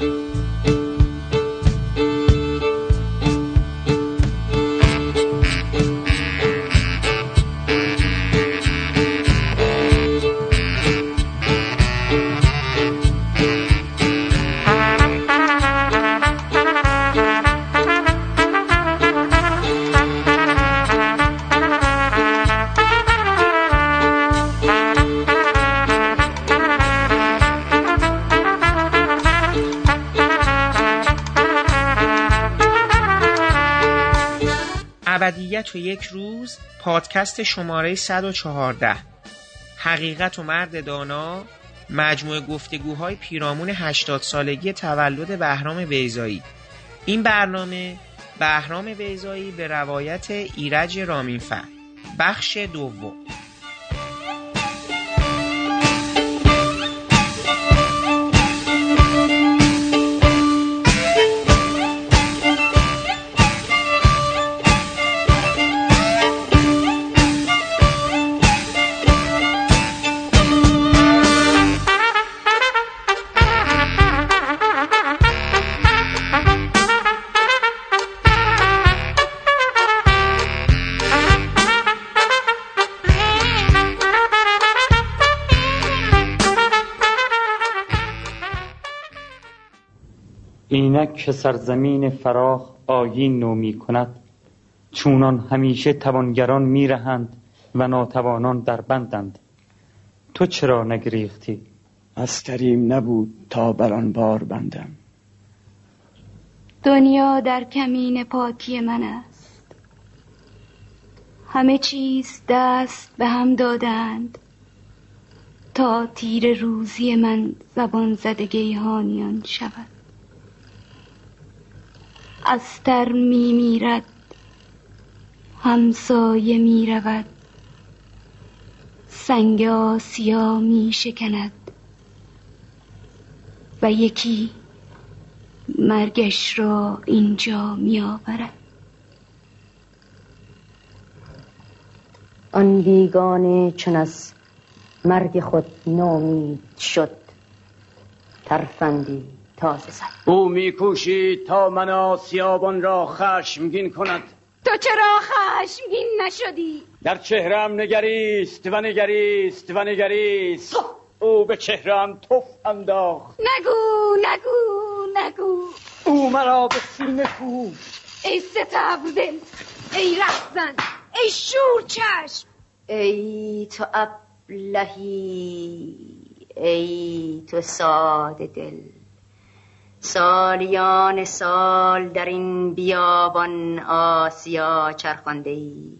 ابدیت و یک روز پادکست شماره 114 حقیقت و مرد دانا مجموعه گفتگوهای پیرامون 80 سالگی تولد بهرام بیزایی این برنامه بهرام بیزایی به روایت ایرج رامینفر بخش دوم. که سرزمین فراخ آیین نو می کند. چونان همیشه توانگران می رهند و ناتوانان در بندند. تو چرا نگریختی؟ کریم نبود تا بر آن بار بندم. دنیا در کمین پاکی من است. همه چیز دست به هم دادند تا تیر روزی من زبان زده گیهانیان شود. استر می میرد. همسایه می رود. سنگ آسیا می شکند. و یکی مرگش را اینجا می آورد. آن بیگانه چون از مرگ خود نامید شد ترفندی. تازه زد. او میکوشید تا من آسیابان را خشمگین کند. تو چرا خشمگین نشدی؟ در چهرم نگریست و نگریست و نگریست. او به چهرم توف انداخت. نگو نگو نگو. او مرا به سینه کو ای ستبدل ای رخزن ای شور چشم. ای تو ابلهی ای تو ساده دل. سالیان سال در این بیابان آسیا چرخانده ای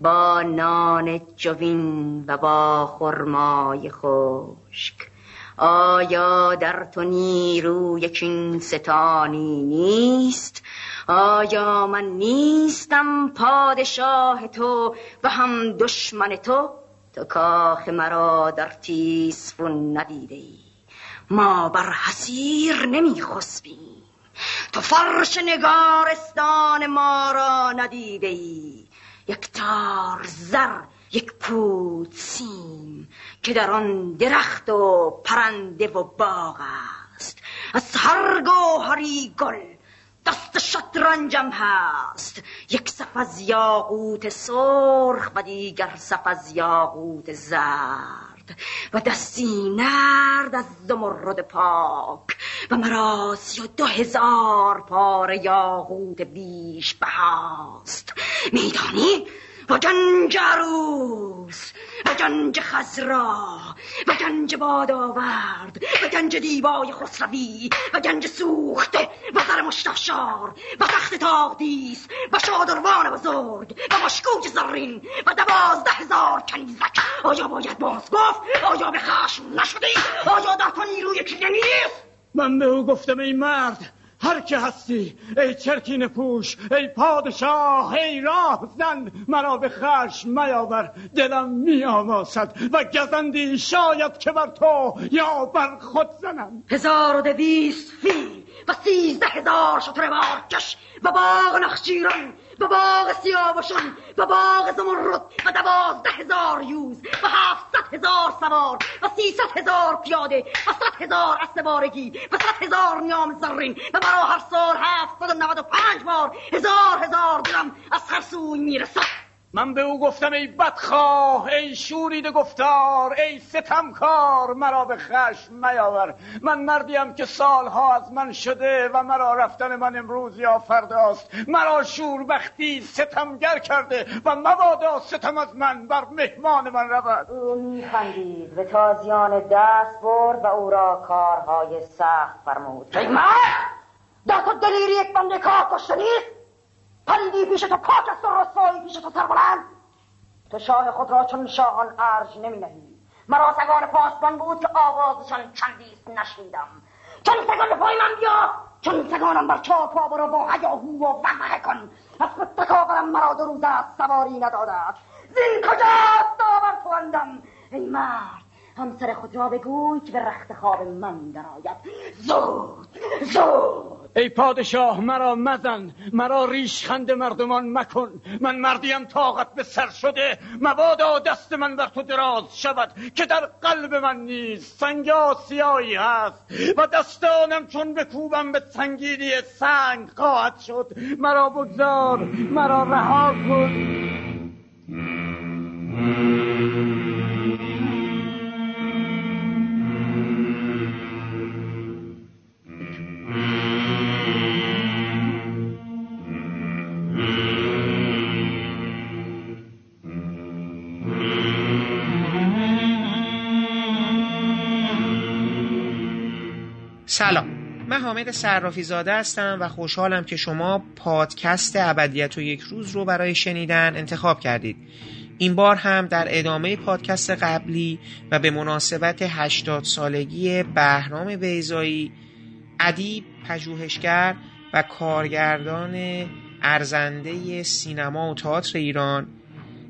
با نان جوین و با خرمای خشک. آیا در تو نیروی کین ستانی نیست؟ آیا من نیستم پادشاه تو و هم دشمن تو؟ تو کاخ مرا در تیسفون ندیده ای ما بر حسیر نمی خسبیم تو فرش نگارستان ما را ندیده ای. یک تار زر یک پود سیم که در آن درخت و پرنده و باغ است. از هر گوهری گل دست شطرنجم هست. یک صف از یاقوت سرخ و دیگر صف از یاقوت زرد. و دستی نرد از زمرد پاک و مرا سی و دو هزار پار یاقوت بیش بهاست. میدانی؟ و گنج عروس و گنج خزرا و گنج بادآورد و گنج دیبای خسروی و گنج سوخته و زر مشتخشار و تخت تاغدیس و شادروان بزرگ و مشکوک زرین و دوازده هزار کنیزک. آیا باید باز گفت؟ آیا به خشم نشدی؟ آیا در تو نیروی نیست؟ من به او گفتم ای مرد هر که هستی ای چرکین پوش ای پادشاه ای راه زن مرا به خشم میاور دلم میآماسد و گزندی شاید که بر تو یا بر خود زنم. هزار و دویست فیل و سیزده هزار شتر کش و باغ نخچیران و باغ سیاوشان و باغ زمرد و دوازده هزار یوز و هفتصد هزار سوار و سیصد هزار پیاده و صد هزار استوارگی و صد هزار نیام زرین و مرا هر سال هفتصد و نود و پنج بار هزار هزار درم از هر سوی می‌رسد. من به او گفتم ای بدخواه ای شورید گفتار ای ستمکار مرا به خشم میاور. من مردیم که سالها از من شده و مرا رفتن من امروز یا فرداست مرا شوربختی ستمگر کرده و مبادا ستم از من بر مهمان من رود. او میخندید به تازیان دست برد و او را کارهای سخت فرمود. ای مرد! در تو دلیری یک بنده کار کشته پریدی پیش تو پاک است و رسوایی پیش تو سربلند تو شاه خود را چون شاهان ارج نمی نهی مرا سگان پاسبان بود که آوازشان چندیست نشنیدم. چون سگان پای من بیا چون سگانم بر چاپ برو با هیاهو و وقعه کن. از تکاورم مرا دو روز است سواری ندادد زین کجاست داور تو اندم ای مرد همسر خود را بگوی که به رخت خواب من درآید. زود زود. ای پادشاه مرا مزن. مرا ریشخند مردمان مکن. من مردیم طاقت به سر شده. مبادا دست من بر تو دراز شود که در قلب من نیست سنگ آسیایی هست و دستانم چون بکوبم به سنگینی سنگ خواهد شد. مرا بگذار مرا رها کن. من حامد صرافی زاده هستم و خوشحالم که شما پادکست ابدیت و یک روز رو برای شنیدن انتخاب کردید. این بار هم در ادامه پادکست قبلی و به مناسبت 80 سالگی بهرام بیزایی ادیب پژوهشگر و کارگردان ارزنده سینما و تئاتر ایران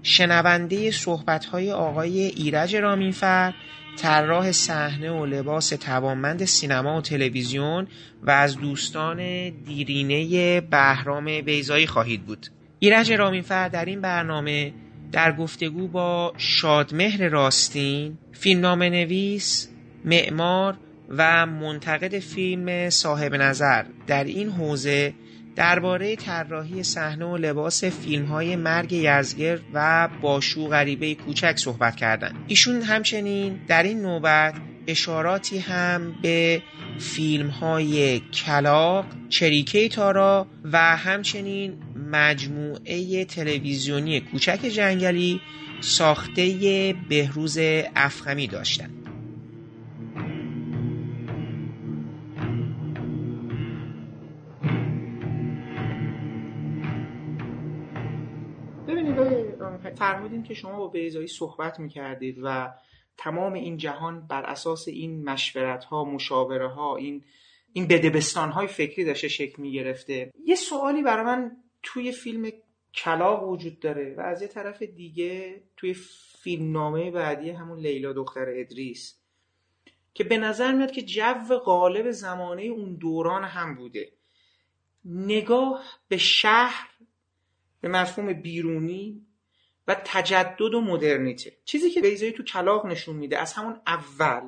شنونده صحبت‌های آقای ایرج رامینفر طراح صحنه و لباس توانمند سینما و تلویزیون و از دوستان دیرینه بهرام بیزایی خواهید بود. ایرج رامینفر در این برنامه در گفتگو با شادمهر راستین فیلمنامه نویس معمار و منتقد فیلم صاحب نظر در این حوزه درباره طراحی صحنه و لباس فیلم های مرگ یزگر و باشو غریبه کوچک صحبت کردند. ایشون همچنین در این نوبت اشاراتی هم به فیلم های کلاق، چریکه تارا و همچنین مجموعه تلویزیونی کوچک جنگلی ساخته بهروز افخمی داشتند. فرمودیم که شما با بیزایی صحبت می‌کردید و تمام این جهان بر اساس این مشورت ها مشاوره ها این این بدبستان های فکری داشته شکل می‌گرفته. یه سوالی برای من توی فیلم کلاق وجود داره و از یه طرف دیگه توی فیلم نامه بعدی همون لیلا دختر ادریس که به نظر میاد که جو غالب زمانه اون دوران هم بوده. نگاه به شهر به مفهوم بیرونی و تجدد و مدرنیته. چیزی که بیزایی تو کلاق نشون میده از همون اول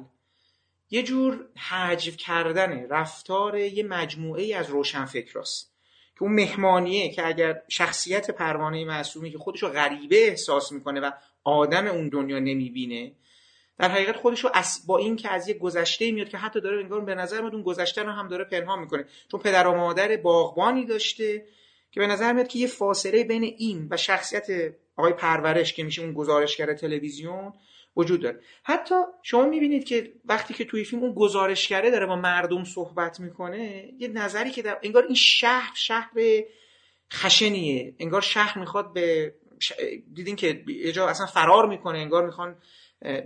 یه جور حجو کردن رفتار یه مجموعه ای از روشنفکراست که اون مهمانیه که اگر شخصیت پروانه معصومی که خودشو غریبه احساس می‌کنه و آدم اون دنیا نمی‌بینه در حقیقت خودشو با این که از یه گذشته میاد که حتی داره انگار به نظر میاد اون گذشته رو هم داره پنهان می‌کنه. چون پدر و مادر باغبانی داشته که به نظر میاد که یه فاصله بین این و شخصیت آقای پرورش که میشه اون گزارشگر تلویزیون وجود داره. حتی شما می‌بینید که وقتی که توی فیلم اون گزارشگره داره با مردم صحبت می‌کنه یه نظری که در انگار این شهر شهر خشنیه. انگار شهر می‌خواد به دیدین که جا اصلا فرار می‌کنه انگار می‌خوان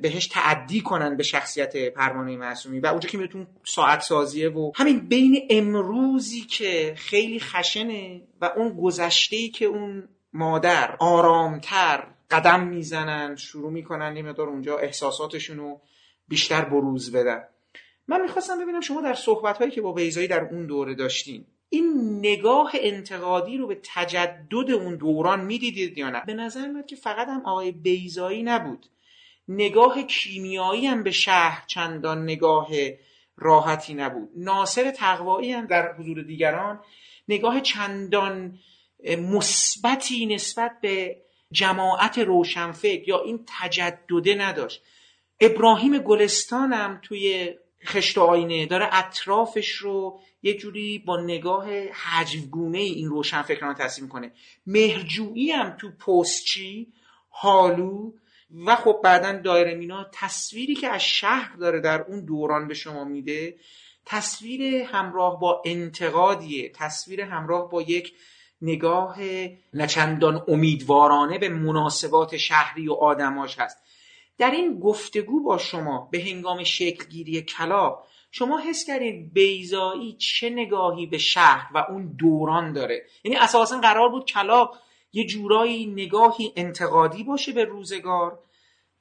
بهش تعدی کنن به شخصیت پروانه معصومی. و اونجا که میره ساعت سازیه و همین بین امروزی که خیلی خشنه و اون گذشته که اون مادر آرامتر قدم می‌زنن شروع می‌کنن یه مقدار اونجا احساساتشون رو بیشتر بروز بدن. من می‌خواستم ببینم شما در صحبت هایی که با بیزایی در اون دوره داشتین این نگاه انتقادی رو به تجدد اون دوران می‌دیدید یا نه؟ به نظر میاد که فقط هم آقای بیزایی نبود. نگاه کیمیایی هم به شهر چندان نگاه راحتی نبود. ناصر تقوایی هم در حضور دیگران نگاه چندان مثبتی نسبت به جماعت روشنفکر یا این تجدده نداشت. ابراهیم گلستانم توی خشت آینه داره اطرافش رو یه جوری با نگاه حجوگونه این روشنفکران تصمیم کنه مهرجویی هم تو پستچی حالو و خب بعدا دایره مینا تصویری که از شهر داره در اون دوران به شما میده تصویر همراه با انتقادیه تصویر همراه با یک نگاه نچندان امیدوارانه به مناسبات شهری و آدماش هست. در این گفتگو با شما به هنگام شکلگیری کلا شما حس کردید بیزایی چه نگاهی به شهر و اون دوران داره؟ یعنی اساسا قرار بود کلا یه جورایی نگاهی انتقادی باشه به روزگار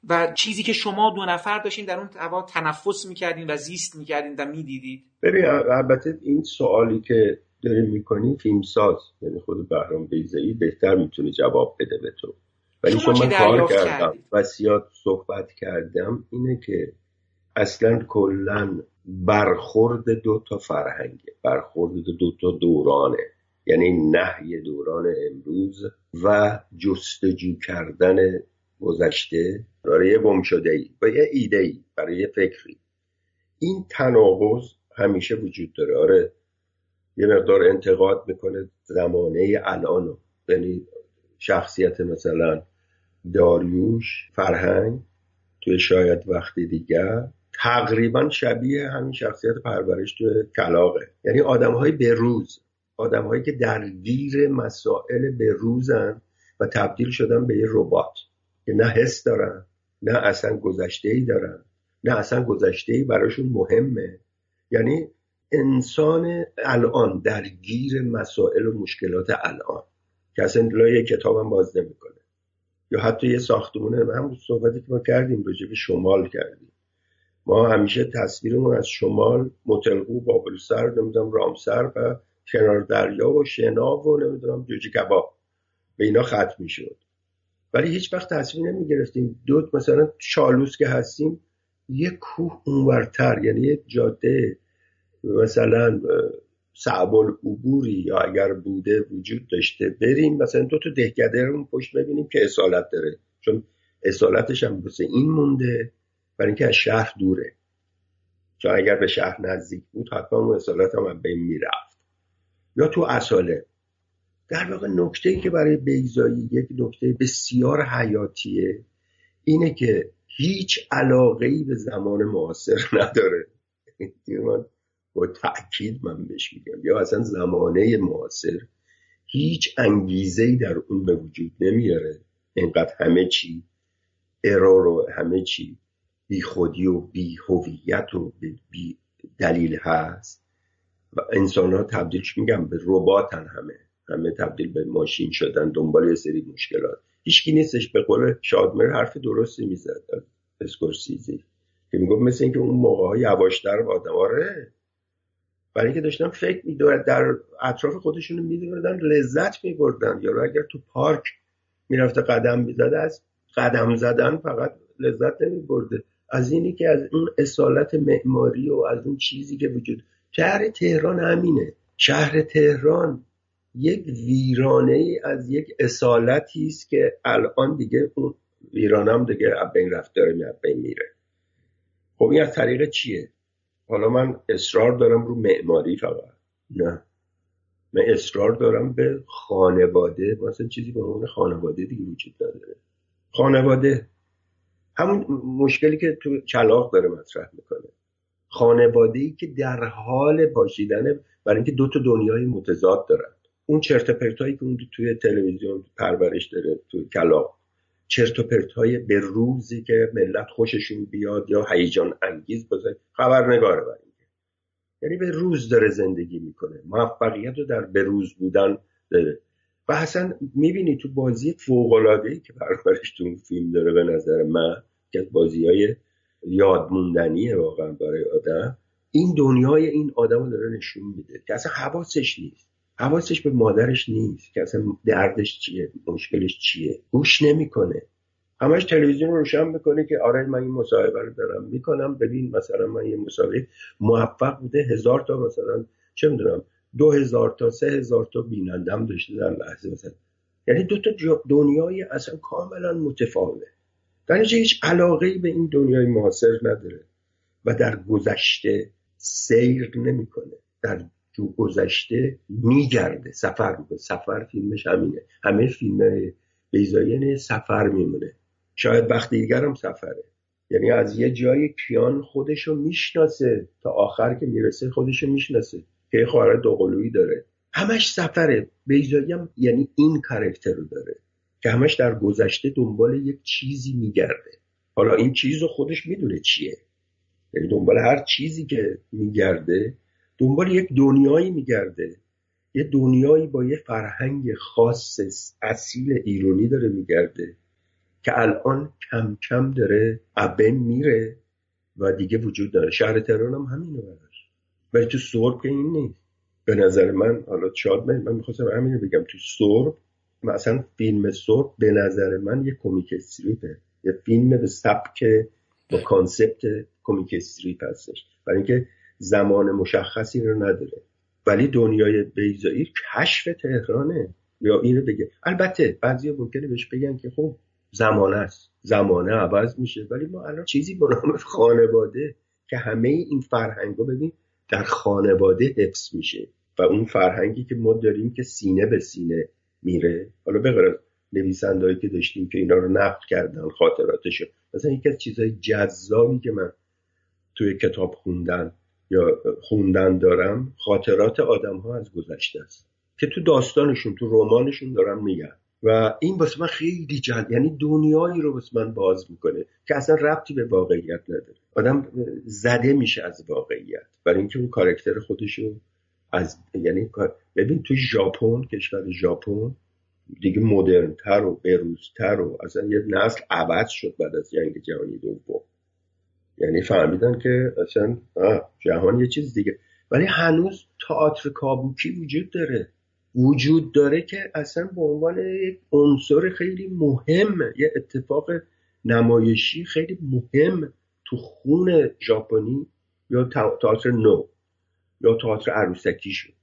و چیزی که شما دو نفر داشتین در اون هوا تنفس می‌کردین و زیست می‌کردین و می‌دیدید؟ ببین البته این سوالی که داری می‌کنی فیلمساز یعنی خود بهرام بیزایی بهتر می‌تونه جواب بده به تو. ولی چون من کار کردم و زیاد صحبت کردم اینه که اصلا کلا برخورد دو تا فرهنگه. برخورد دو تا دورانه. یعنی نهی دوران امروز و جستجو کردن گذشته برای یه گم شده ای و یه ایده ای برای یه فکری. این تناقض همیشه وجود داره. آره یه مقدار انتقاد می‌کنه زمانه الان یعنی شخصیت مثلا داریوش فرهنگ توی شاید وقتی دیگر تقریبا شبیه همین شخصیت پرورش توی کلاقه یعنی آدم های به روز آدم هایی که درگیر مسائل به روزن و تبدیل شدن به یه ربات. که نه حس دارن نه اصلا گذشته ای دارن نه اصلا گذشته ای براشون مهمه. یعنی انسان الان درگیر مسائل و مشکلات الان که اصلا لای کتابم باز نمی‌کنه. یا حتی یه ساختمونه هم صحبتی که ما کردیم راجع به شمال کردیم. ما همیشه تصویرمون از شمال متلقو بابل سر نمی‌دونم رامسر و کنار دریا و شناب و نمی‌دونم جوجه کباب. به اینا ختم می‌شد. ولی هیچ وقت تصویر نمی گرفتیم مثلا شالوس که هستیم یه کوه اونورتر یعنی یه جاده مثلا صعب العبوری یا اگر بوده وجود داشته بریم مثلا دو تا دهکده رو پشت ببینیم که اصالت داره. چون اصالتش هم بسه این مونده برای اینکه از شهر دوره. چون اگر به شهر نزدیک بود حتما اون اصالت هم به می‌رفت. یا تو اصاله. در واقع نکته ای که برای بیزایی یک نکته بسیار حیاتیه اینه که هیچ علاقه ای به زمان معاصر نداره. با تأکید من بهش میگم. یا اصلا زمانه معاصر هیچ انگیزه ای در اون به وجود نمیاره. اینقدر همه چی ارور و همه چی بی خودی و بی هویت و بی دلیل هست. و انسان ها تبدیلش میگم به رباتن همه. همه تبدیل به ماشین شدن دنبال یه سری مشکلات. هیچکی نیستش. به قول شادمر حرف درستی می‌زد. اسکورسیزی. که می‌گفت مثل اینکه اون موقع ها یواشتر آدم آره. برای اینکه داشتن فکر میدارد در اطراف خودشون میدوردن لذت میبردن. یا اگر تو پارک می‌رفته قدم می‌زده از قدم زدن فقط لذت نمیبرده. از اینی که از اون اصالت معماری و از اون چیزی که وجود شهر تهران همینه. شهر تهران یک ویرانه ای از یک اصالتی است که الان دیگه اون ویرانم دیگه بین رفت داره میره. خب این از طریق چیه؟ حالا من اصرار دارم رو معماری فقط. نه. من اصرار دارم به خانواده مثلا چیزی به عنوان خانواده دیگه وجود نداره. خانواده همون مشکلی که تو چلاق داره مطرح می‌کنه. خانواده ای که در حال پاشیدن برای اینکه دو تا دنیای متضاد دارن. اون چرت پرتایی که اون توی تلویزیون پرورش داره تو کلاق چرت و پرت های به روزی که ملت خوششون بیاد یا هیجان انگیز باشه خبرنگاره برای یعنی به روز داره زندگی می‌کنه. موفقیت رو در به روز بودن داره. و اصلا می‌بینی تو بازی فوق ای که پرورش تو فیلم داره به نظر من که بازی های یادموندنیه واقعا برای آدم این دنیای این آدم رو داره نشون میده که اصلا حواسش نیست. حواسش به مادرش نیست که اصلا دردش چیه مشکلش چیه. گوش نمی‌کنه. همش تلویزیون رو روشن می‌کنه که آره من این مصاحبه رو دارم. می‌کنم. ببین مثلا من یه مصاحبه موفق بوده هزار تا مثلا چه می‌دونم دو هزار تا سه هزار تا بینندم داشته در لحظه مثلا. یعنی دو تا دنیای اصلا کاملا متفاوته. در هیچ علاقه به این دنیای معاصر نداره و در گذشته سیر نمی‌کنه. در جو گذشته میگرده. سفر می‌کنه. سفر فیلمش همینه. همه فیلم بیزایی سفر میمونه. شاید وقتی دیگر هم سفره. یعنی از یه جای کیان خودشو می‌شناسه تا آخر که می‌رسه خودشو می‌شناسه. که خواهر دوقلویی داره. همش سفره. بیزایی هم یعنی این کرکتر رو داره. که همش در گذشته دنبال یک چیزی میگرده. حالا این چیز رو خودش می‌دونه چیه. یعنی دنبال هر چیزی که میگرده دنبال یک دنیایی میگرده. یه دنیایی با یه فرهنگ خاص اصیل ایرانی داره میگرده که الان کم کم داره از بین میره و دیگه وجود داره. شهر تهران هم همینه براش. ولی تو سرب که این نیست. به نظر من حالا شاد من, من می‌خواستم همینو بگم. تو سرب مثلا فیلم سرب به نظر من یه comic strip ه. یه فیلم به سبک با concept comic strip هستش. برای اینکه زمان مشخصی رو نداره. ولی دنیای بیضایی کشف تهرانه. یا اینو بگه. البته بعضی ممکنه بهش بگن که خب زمانه است. زمانه عوض میشه. ولی ما الان چیزی به نام خانواده که همه این فرهنگ رو ببین در خانواده حفظ میشه. و اون فرهنگی که ما داریم که سینه به سینه میره. حالا بغیر نویسندهایی که داشتیم که اینا رو نقل کردن خاطراتشو. مثلا یکی از چیزهای جذابی که من توی کتاب خوندن یا خوندن دارم خاطرات آدم ها از گذشته است که تو داستانشون تو رمانشون دارم میگن و این واسه من خیلی جد یعنی دنیایی رو واسه من باز می‌کنه که اصلا ربطی به واقعیت نداره. آدم زده میشه از واقعیت. برای اینکه اون کارکتر خودشو از یعنی ببین تو ژاپن کشور ژاپن دیگه مدرنتر و بروزتر و اصلا یه نسل عوض شد بعد از جنگ جهانی دوم. یعنی فهمیدن که اصلا جهان یه چیز دیگه. ولی هنوز تئاتر کابوکی وجود داره. وجود داره که اصلا به عنوان یک عنصر خیلی مهم یه اتفاق نمایشی خیلی مهم تو خون ژاپنی یا تئاتر نو یا تئاتر عروسکی شد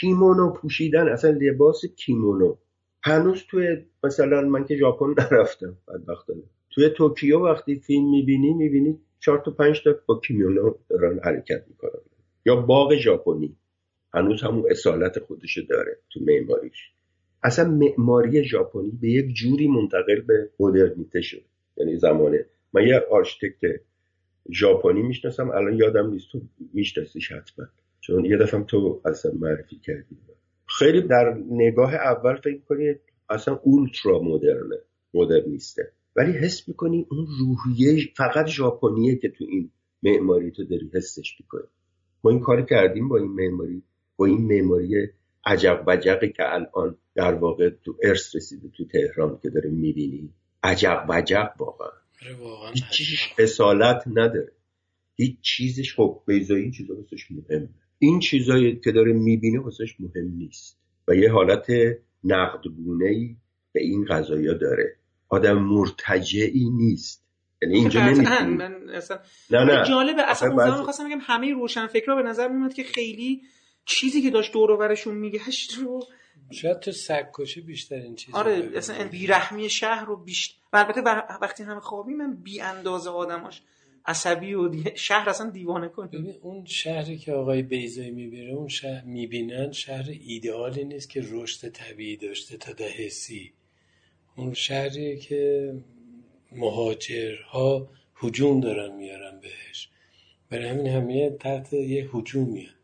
کیمونو پوشیدن اصلا لباس کیمونو. هنوز توی مثلا من که ژاپن نرفتم بدبختانه توی توکیو وقتی فیلم می‌بینی می‌بینی چهار تا پنج تا با کیمونو دارن حرکت می‌کنن. یا باغ ژاپنی. هنوز همون اصالت خودشو داره تو معماریش. اصلا معماری ژاپنی به یک جوری منتقل به مدرنیته شد. یعنی زمانه. من یه architect ژاپنی می‌شناسم الان یادم نیست. تو میشناسیش حتما. چون یه دفعه تو اصلا معرفی کردی. خیلی در نگاه اول فکر کنی اصلا اولترا مدرنه. مدرنیسته. ولی حس می‌کنی اون روحیه فقط ژاپنیه که تو این معماری تو داری حسش می‌کنی. ما این کار کردیم با این معماری با این معماری عجب وجقی که الان در واقع تو ارث رسیده تو تهران که داره می‌بینی. عجب وجق واقعا. آره، هیچ چیزش اصالت نداره. هیچ چیزش خب بیزایی چیزا واسش مهمه. این چیزایی که داره می‌بینه واسش مهم نیست. و یه حالت نقدگونه ای به این قضایا داره. آدم مرتجعی نیست. یعنی اینجا نمی‌تونی. من اصلا نه نه. جالبه اصلا اون زمان خواستم بگم همه روشن فکرها به نظر میاد که خیلی چیزی که داشت دور برشون میگشت رو شاید تو سگکشی بیشتر این چیز آره اصلا بیرحمی شهر رو بیشتر البته وقتی همه خوابی من بی اندازه آدماش. عصبی و شهر اصلا دیوانه کن ببین اون شهری که آقای بیزایی می‌بینه اون شهر می‌بینن شهر ایدئالی نیست که رشد طبیعی داشته تا ده سی. اون شهری که مهاجرها هجوم دارن میارن بهش. برای همین همه تحت یه هجوم میاد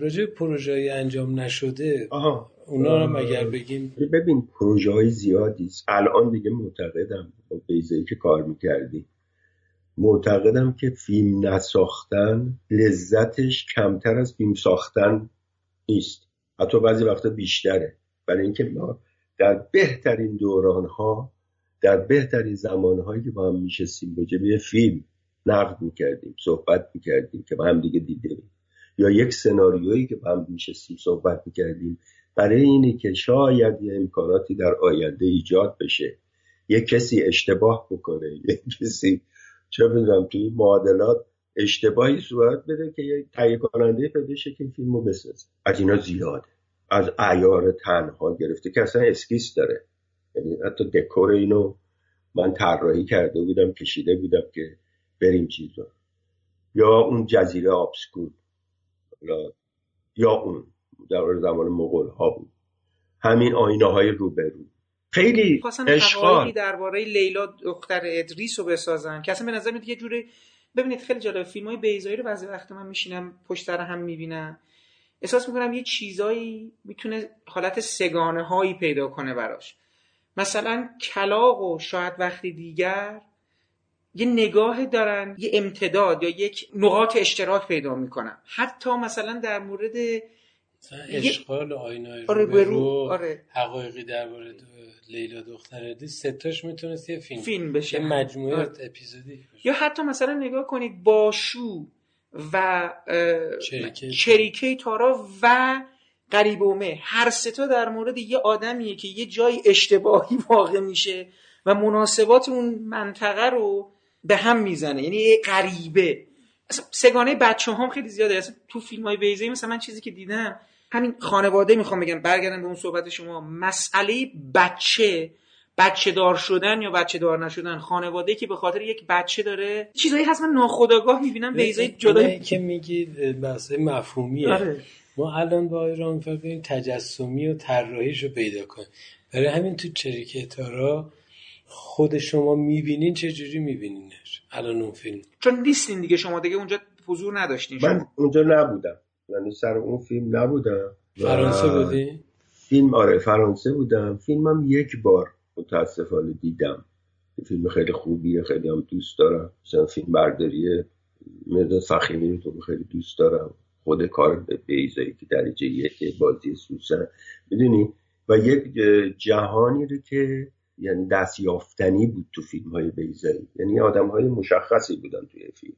راجع پروژه انجام نشده آها. اونا رو اگر بگیم ببین پروژه های زیادی الان دیگه معتقدم با بیزایی که کار می‌کردی. معتقدم که فیلم نساختن لذتش کمتر از فیلم ساختن نیست. حتی بعضی وقتا بیشتره. برای اینکه ما در بهترین دوران ها در بهترین زمان هایی که با هم میشستیم به فیلم نقد می‌کردیم صحبت می‌کردیم که با هم دیگه دیدیم یا یک سناریویی که با هم میشستیم صحبت می‌کردیم. برای اینه که شاید یه امکاناتی در آینده ایجاد بشه. یک کسی اشتباه بکنه. یک کسی چه بدونم توی معادلات اشتباهی صورت بده که یک تهیه کننده پیدا که فیلمو بسازه. از اینا زیاده. از عیار تنها گرفته که اصلا اسکیس داره. یعنی حتی دکور اینو من طراحی کرده بودم کشیده بودم که بریم چیزا. یا اون جزیره آبسکون یا اون در زمان مغول ها بود. همین آینه های روبرو. خیلی اشغال درباره لیلا دختر ادریس رو بسازن. که اصلا به نظر میاد یه جوری ببینید خیلی جالب فیلم های بیزایی رو بعضی وقت من میشینم پشت سر هم می‌بینم. احساس می‌کنم یه چیزایی می‌تونه حالت سگانه هایی پیدا کنه براش. مثلا کلاق و شاید وقتی دیگر یه نگاه دارن یه امتداد یا یک نقاط اشتراک پیدا می‌کنن. حتی مثلا در مورد اشغال آینه آره برو آره. حقایقی درباره لیلا دختر دی ستاش می‌تونست یه فیلم فیلم بشه. یه مجموعه آره. اپیزودی یا حتی مثلا نگاه کنید باشو. و چریکه. تارا و قریبومه هر ستا در مورد یه آدمیه که یه جای اشتباهی واقع میشه و مناسبات اون منطقه رو به هم می‌زنه. یعنی یه غریبه. سگانه بچه هم خیلی زیاده. اصلا تو فیلم های ویزه مثلا من چیزی که دیدم همین خانواده می‌خوام بگم برگردم به اون صحبت شما. مسئله بچه. بچه دار شدن یا بچه دار نشدن خانواده که به خاطر یک بچه داره چیزایی هست من ناخداگاه می‌بینم ویزای جدا که میگی بحث مفهومیه. آره. ما الان با ایران ببین تجسمی و طراحیشو پیدا کنیم. برای همین تو چریکه تارا خود شما می‌بینین چه جوری میبینینش؟ الان اون فیلم. چون نیستین دیگه شما دیگه اونجا حضور نداشتین من اونجا نبودم. یعنی سر اون فیلم نبودم. فرانسه بودی؟ فیلم آره فرانسه بودم. فیلمم یک بار متاسفانه دیدم. فیلم خیلی خوبیه خیلی هم دوست دارم. مثلا فیلم برداری مداد فخیمی رو خیلی دوست دارم. خود کار بیزایی که درجه یک بازی سوسن. می‌دونی؟ و یک جهانی رو که یعنی دستیافتنی بود تو فیلم های بیزایی. یعنی آدم های مشخصی بودن توی فیلم.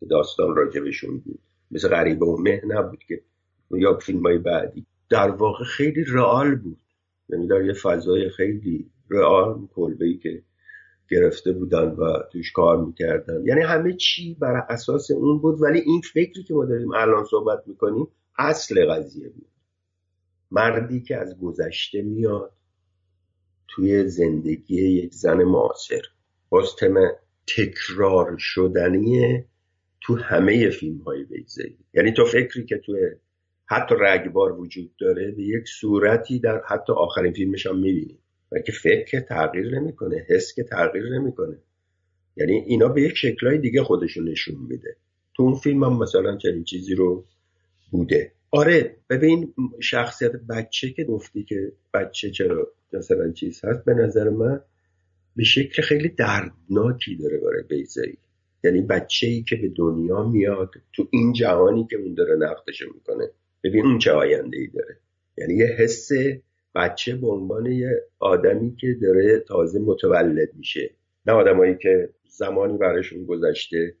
که داستان راجبشون بود. مثل غریبه و مه نبود که یا فیلم های بعدی. در واقع خیلی رئال بود. یعنی در یه فضای خیلی رئال کلبه که گرفته بودن و توش کار می‌کردن. یعنی همه چی بر اساس اون بود ولی این فکری که ما داریم الان صحبت می‌کنیم اصل قضیه بود. مردی که از گذشته میاد توی زندگی یک زن معاصر. باز تکرار شدنی تو همه فیلم های بیزه یعنی تو فکری که توی حتی رگبار وجود داره به یک صورتی در حتی آخرین فیلمش هم می‌بینی. و که فکر تغییر نمی‌کنه حس که تغییر نمی‌کنه. یعنی اینا به یک شکلهای دیگه خودشون نشون میده. تو اون فیلم هم مثلا چنین چیزی رو بوده. آره ببین شخصیت بچه که گفتی که بچه چرا مثلا چیز هست به نظر من به شکل خیلی دردناکی داره برای بیزایی یعنی بچه ای که به دنیا میاد تو این جهانی که اون داره نقدش می‌کنه ببین اون چه آینده ای داره. یعنی یه حس بچه به عنوان یه آدمی که داره تازه متولد میشه. نه آدمایی که زمانی براشون گذشته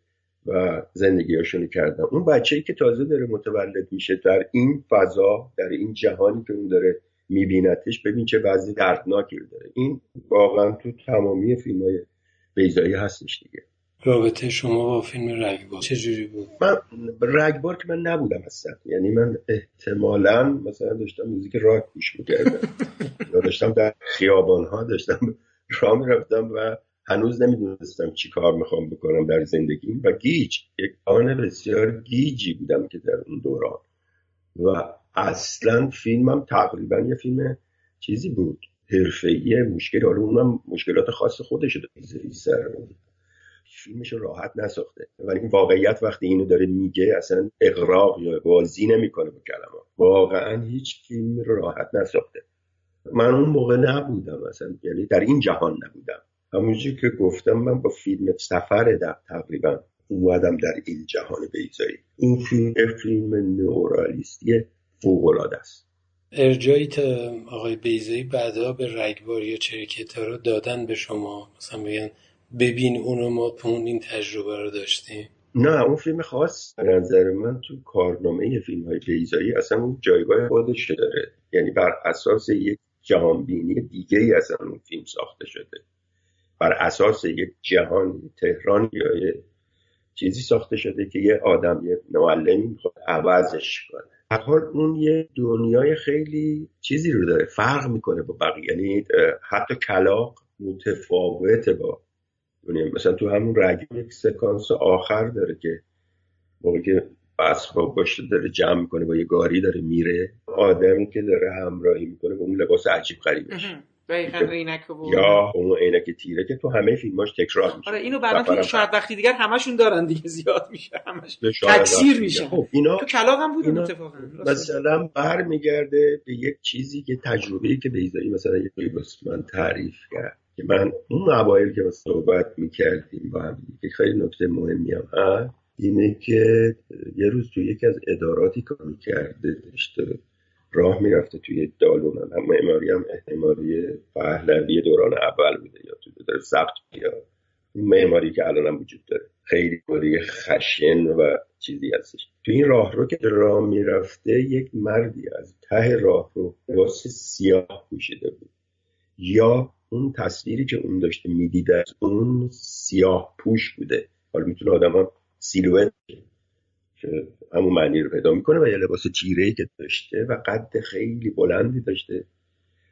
و زندگیاشونو کردن. اون بچه ای که تازه داره متولد میشه در این فضا در این جهانی که اون داره میبینتش ببین چه بعضی دردناکی داره. این واقعا تو تمامی فیلم های بیزایی هستش دیگه. رابطه شما با فیلم رگبار چجوری بود؟ من رگبار که من نبودم اصلا. یعنی من احتمالا مثلا داشتم موزیک راک گوش می‌کردم. یا داشتم در خیابان ها داشتم راه می‌رفتم و هنوز نمی‌دونستم چی کار می‌خوام بکنم در زندگیم و گیج یک آن بسیار گیجی بودم که در اون دوران. و اصلا فیلمم تقریبا یه فیلم چیزی بود. حرفه‌ای مشکل حالا اونم مشکلات خاص خودش رو سر فیلمش راحت نساخته. ولی این واقعیت وقتی اینو داره میگه اصلا اقراق یا بازی نمی‌کنه با کلمات. واقعا هیچ فیلمی رو راحت نساخته. من اون موقع نبودم اصلا. یعنی در این جهان نبودم. همونجور که گفتم من با فیلم سفر در تقریبا اومدم در این جهان بیزایی این فیلم فیلم نورالیستی فوق است. ارجایی تا آقای بیزایی بعدا به رگبار یا چرکتا رو دادن به شما. مثلا بگن ببین اونو ما اون این تجربه رو داشتیم. نه اون فیلم خاص به نظر من تو کارنامه فیلم های بیزایی اصلا اون جایگاه خودش داره. یعنی بر اساس یک جهانبینی دیگه ای اصلا اون فیلم ساخته شده. بر اساس یک جهان تهران یا یه چیزی ساخته شده که یه آدم یه معلمی می‌خواد عوضش کنه. هر حال اون یه دنیای خیلی چیزی رو داره فرق می‌کنه با بقیه. یعنی حتی کلاق متفاوته با دنیا مثلا تو همون رگم یک سکانس آخر داره که موقعی که اسباب باشه داره جمع می‌کنه با یه گاری داره میره. آدمی که داره همراهی می‌کنه با اون لباس عجیب غریبش یا اون عینک تیره که تو همه فیلماش تکرار میشه. آره اینو بعدا تو شاید وقتی دیگر همشون دارن دیگه زیاد میشه همش. تکثیر میشه. خب اینا تو کلاغ هم بود اتفاقا. مثلا برمیگرده به یک چیزی که تجربه‌ای که بیزایی مثلا یه من تعریف کرد. که من اون اوایل که صحبت می‌کردیم با هم که خیلی نکته مهمی هم اینه که یه روز تو یکی از اداراتی کار می‌کرده داشته راه می‌رفته توی دالون. هم معماری هم احتمالی پهلوی دوران اول بوده یا تو داره ضبط یا معماری که الان هم وجود داره. خیلی باری خشن و چیزی هستش. تو این راه رو که راه می‌رفته یک مردی از ته راه رو لباس سیاه پوشیده بود. یا اون تصویری که اون داشته می‌دیده از اون سیاه پوش بوده. حالا می‌تونه آدم هم سیلویت که همون معنی رو پیدا می‌کنه و یه لباس تیره که داشته و قد خیلی بلندی داشته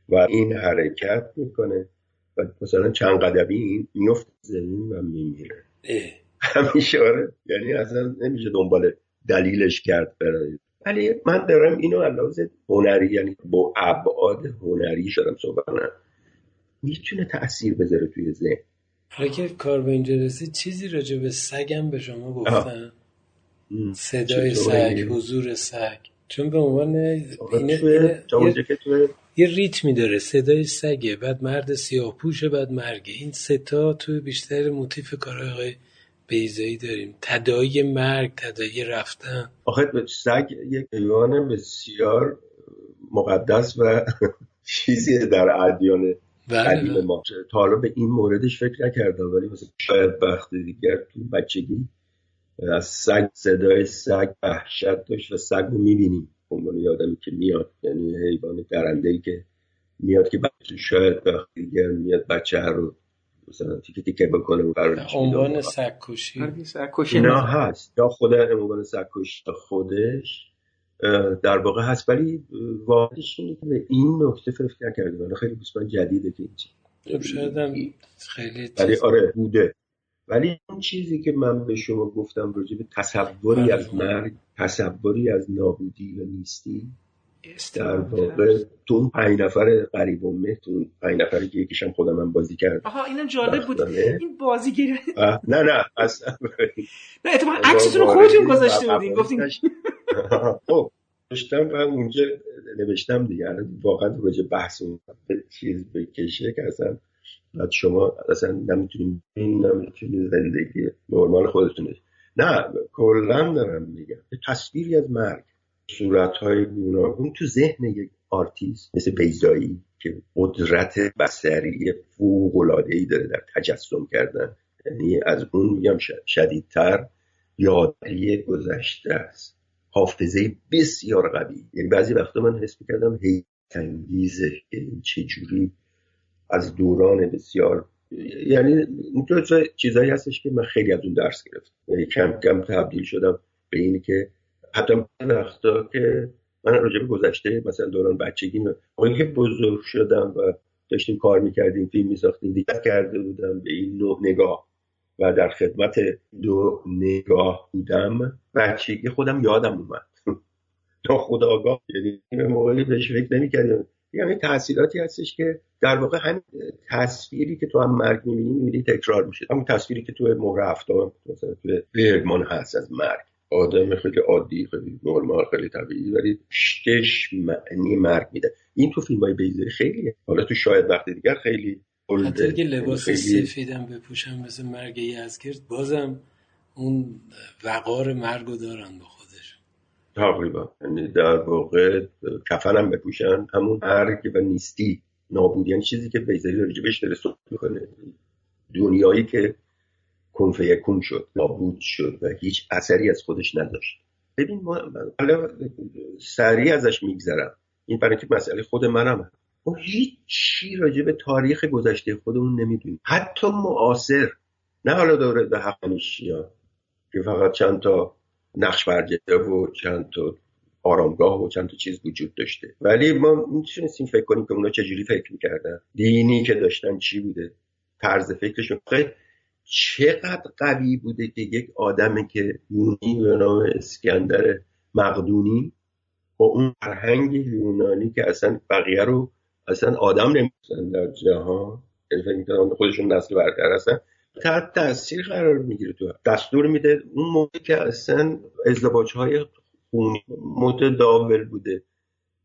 و این حرکت می‌کنه و مثلا چند قدمی این میفت زمین و میمیره. همیشه آره. یعنی اصلا نمیشه دنبال دلیلش کرد برای. ولی من دارم اینو علاوه هنری یعنی با ابعاد هنری شدم صحبت می‌تونه تاثیر بذاره توی ذهن. حالا که کار به اینجا رسید چیزی راجع به سگم به شما گفتن صدای سگ حضور سگ. چون به عنوان اینه, یه, ریتمی داره صدای سگه بعد مرد سیاه پوشه بعد مرگه این ستا تو بیشتر موتیف کارهای بیزایی داریم. تدایی مرگ تدایی رفتن. آخه سگ یک حیوان بسیار مقدس و چیزی در ادیان قدیم بله. ما. تا حالا به این موردش فکر نکردم ولی مثلا شاید وقت دیگر تو بچگی از سگ صدای سگ وحشت داشت و سگ رو می‌بینیم. عنوان یادمی که میاد یعنی حیوان درنده ای که میاد که بچه شاید وقت دیگر میاد بچه رو مثلا تیکه تیکه بکنه و عنوان سگ کشی نه هست. یا خود عنوان سگ خودش در واقع هست ولی واقعش اینه که به این نکته فکر نکرده ولی خیلی بسیار جدیده که این خیلی ولی آره بوده. ولی اون چیزی که من به شما گفتم راجع به تصوری بله. از مرگ تصوری از نابودی و نیستی در واقع تو اون پنج نفر قریب و تو اون پنج نفری که یکیشم خودم من بازی کرد آها اینم جالب بود. این بازی نه نه اصلا. نه اتفاقا عکستون رو خودتون گذاشته بودین. گفتین خب داشتم و اونجا نوشتم دیگه واقعا راجع بحث اون چیز بکشه که اصلا بعد شما اصلا نمی‌تونیم این نمی‌تونیم زندگی نرمال خودتونه نه کلا دارم میگم تصویری از مرگ صورت های گوناگون تو ذهن یک آرتیست مثل بیضایی که قدرت بصری فوق العاده ای داره در تجسم کردن. یعنی از اون میگم شدیدتر یادی گذشته است. حافظه بسیار قوی. یعنی بعضی وقتا من حس می‌کردم هی تنگیزه که این چجوری از دوران بسیار یعنی اینطور چیزایی هستش که من خیلی از اون درس گرفتم. یعنی کم کم تبدیل شدم به اینی که حتی وقتا که من راجع به گذشته مثلا دوران بچگی موقعی که بزرگ شدم و داشتیم کار می‌کردیم فیلم میساختیم دیگه کرده بودم به این نوع نگاه. و در خدمت دو نگاه بودم بچگی خودم یادم اومد. تا خدا آگاه یعنی موقعی بهش فکر نمی‌کردم. یعنی تاثیراتی هستش که در واقع همین تصویری که تو هم مرگ می‌بینی می‌بینی تکرار میشه. همون تصویری که تو مهر هفتم مثلا تو برگمان هست از مرگ. آدم خیلی عادی خیلی نرمال خیلی طبیعی ولی شش معنی مرگ میده. این تو فیلم های بیزه خیلیه. حالا تو شاید وقت دیگر خیلی حتی اگه لباس خیلی... سفیدم بپوشم مثل مرگ یزگرد بازم اون وقار مرگو دارن به خودش. تقریبا. یعنی در واقع کفنم بپوشن همون مرگ و نیستی نابودی یعنی چیزی که بیزاری راجبش داره صحبت می‌کنه. دنیایی که کنفیکون شد نابود شد و هیچ اثری از خودش نداشت. ببین ما حالا سریع ازش میگذرم. این برای که مسئله خود منم ما هیچ چی راجع به تاریخ گذشته خودمون نمی‌دونیم. حتی معاصر نه حالا دوره به که فقط چند تا نقش برجسته و چند تا آرامگاه و چند تا چیز وجود داشته. ولی ما می‌تونستیم فکر کنیم که اونا چجوری فکر می‌کردن. دینی که داشتن چی بوده؟ طرز فکرشون. خیلی چقدر قوی بوده که یک آدمی که یونی به نام اسکندر مقدونی با اون فرهنگ یونانی که اصلا بقیه رو اصلا آدم نمیشن در جهان یعنی فکر خودشون نسل برتر هستن تحت تاثیر قرار می‌گیره تو دستور میده اون موقع که اصلا ازدواج های خونی متداول بوده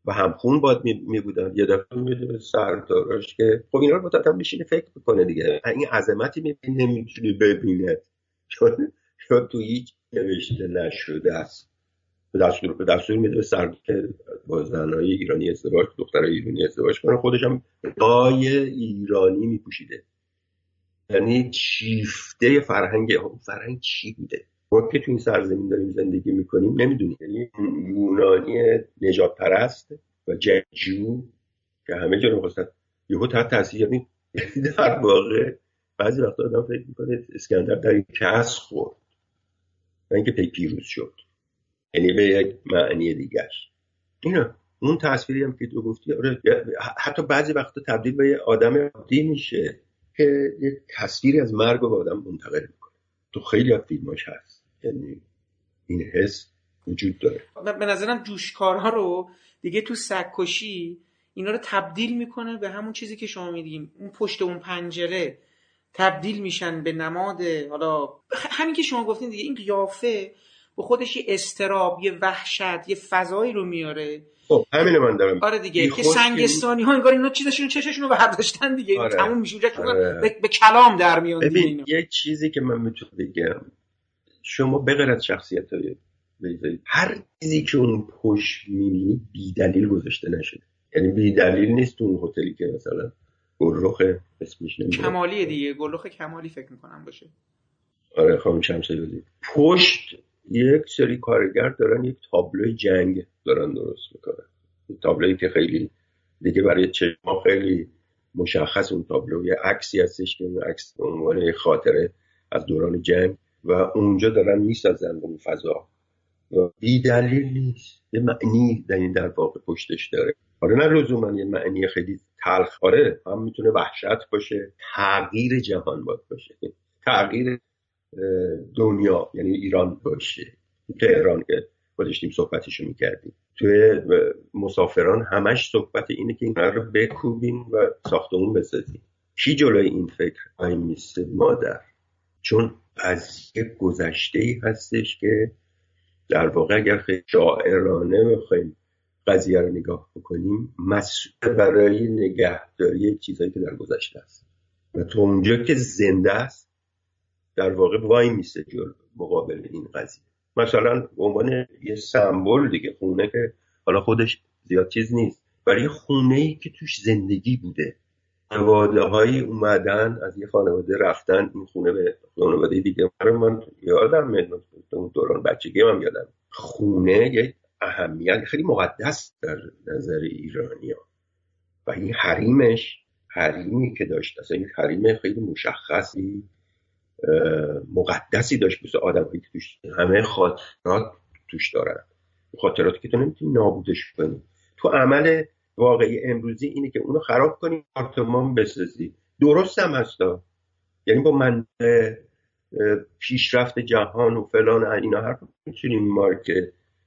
و همخون باید می بودن. یه دفعه میده سرداراش که خب اینا رو هم میشینه فکر بکنه دیگه. این عظمتی می‌بینه نمی‌تونی ببینه چون تو هیچ نوشته نشده است. به دستور به دستور میده به سر با زنهای ایرانی ازدواج دخترای ایرانی ازدواج کنه. خودش هم دای ایرانی میپوشیده. یعنی چیفته فرهنگ فرهنگ چی بوده؟ ما که تو این سرزمین داریم زندگی می‌کنیم نمی‌دونیم. یعنی یونانی نجات پرست و جنگجو که همه جا می‌خواستن. یهو تحت تاثیر یعنی در واقع بعضی وقتا آدم فکر می‌کنه اسکندر در این کس خورد. و اینکه پی پیروز شد. یعنی به یک معنی دیگرش اینا اون تصویری هم که تو گفتی آره حتی بعضی وقتا تبدیل به یه آدم عادی میشه که یک تصویری از مرگ به آدم منتقل می‌کنه. تو خیلی از فیلماش هست. یعنی این حس وجود داره. به نظرم جوشکارها رو دیگه تو سگکشی اینا رو تبدیل می‌کنه به همون چیزی که شما میدیم اون پشت اون پنجره تبدیل میشن به نماد حالا همین که شما گفتین دیگه این قیافه به خودش یه استراب یه وحشت یه فضایی رو میاره. خب همین من دارم. آره دیگه که سنگستانی ها انگار اینا چیزشون چششون رو برداشتن دیگه. آره. تموم میشه آره. به،, به کلام در میاد ببین یه چیزی که من می‌تونم بگم. شما بغیر از شخصیت های هر چیزی که اون پشت می‌بینی بی دلیل گذاشته نشده. یعنی بی دلیل نیست اون هتلی که مثلا گلرخ اسمش نمیده کمالی دیگه. گلرخ کمالی فکر می‌کنم باشه. آره خانم شمسایی پشت یک سری کارگر دارن یک تابلوی جنگ دارن درست می‌کنن. تابلوی که خیلی دیگه برای چشما خیلی مشخص اون تابلو یه عکسی هستش که اون عکس عنوان خاطره از دوران جنگ و اونجا دارن می‌سازن اون فضا. و بی دلیل نیست. یه معنی در این در واقع پشتش داره. آره نه لزوما یه معنی خیلی تلخ. آره هم می‌تونه وحشت باشه تغییر جهان باید باشه. تغییر دنیا یعنی ایران باشه تهران که با داشتیم صحبتشو می‌کردیم. توی مسافران همش صحبت اینه که این رو بکوبیم و ساختمون بسازیم. کی جلوی این فکر این میسته مادر. چون از یک گذشته ای هستش که در واقع اگر خیلی شاعرانه بخوایم قضیه رو نگاه بکنیم مسئول برای نگهداری چیزهایی که در گذشته است. و تو اونجا که زنده است در واقع وای میسته جلو مقابل این قضیه. مثلا به عنوان یه سمبل دیگه خونه که حالا خودش زیاد چیز نیست برای خونه ای که توش زندگی بوده. خانواده های اومدن از یه خانواده رفتن این خونه به خانواده دیگه من یادم میاد دوران بچگی هم یادم. خونه یک اهمیت خیلی مقدس در نظر ایرانی ها. و این حریمش حریمی که داشت اصلا این حریم خیلی مشخصی مقدسی داشت مثل آدم که توش همه خاطرات توش دارن. خاطراتی که تو نمی‌تونی نابودش کنی. تو عمل واقعی امروزی اینه که اونو خراب کنی آرتمان بسازی. درست هم هستا یعنی با من پیشرفت جهان و فلان اینا هر می‌تونیم مارک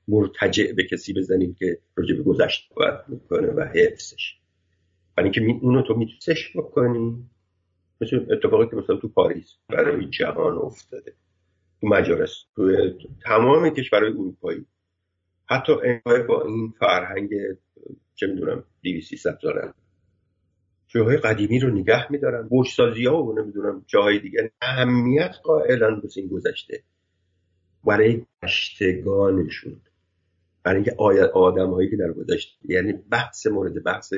مرتجع به کسی بزنیم که راجع به گذشته باید می‌کنه و حفظش. برای اینکه اونو تو میتونیش بکنی. مثل اتفاقی که مثلا تو پاریس برای جهان افتاده تو مجارس تو تمام کشورهای اروپایی. حتی انگاه با این فرهنگ چه می‌دونم 200 ساله جاهای قدیمی رو نگه میدارن. بوشسازی ها و نمی‌دونم جاهای دیگر اهمیت قائلن بس این گذشته. برای گشتگانشون. برای اینکه آدم هایی که در گذشته یعنی بحث مورد بحث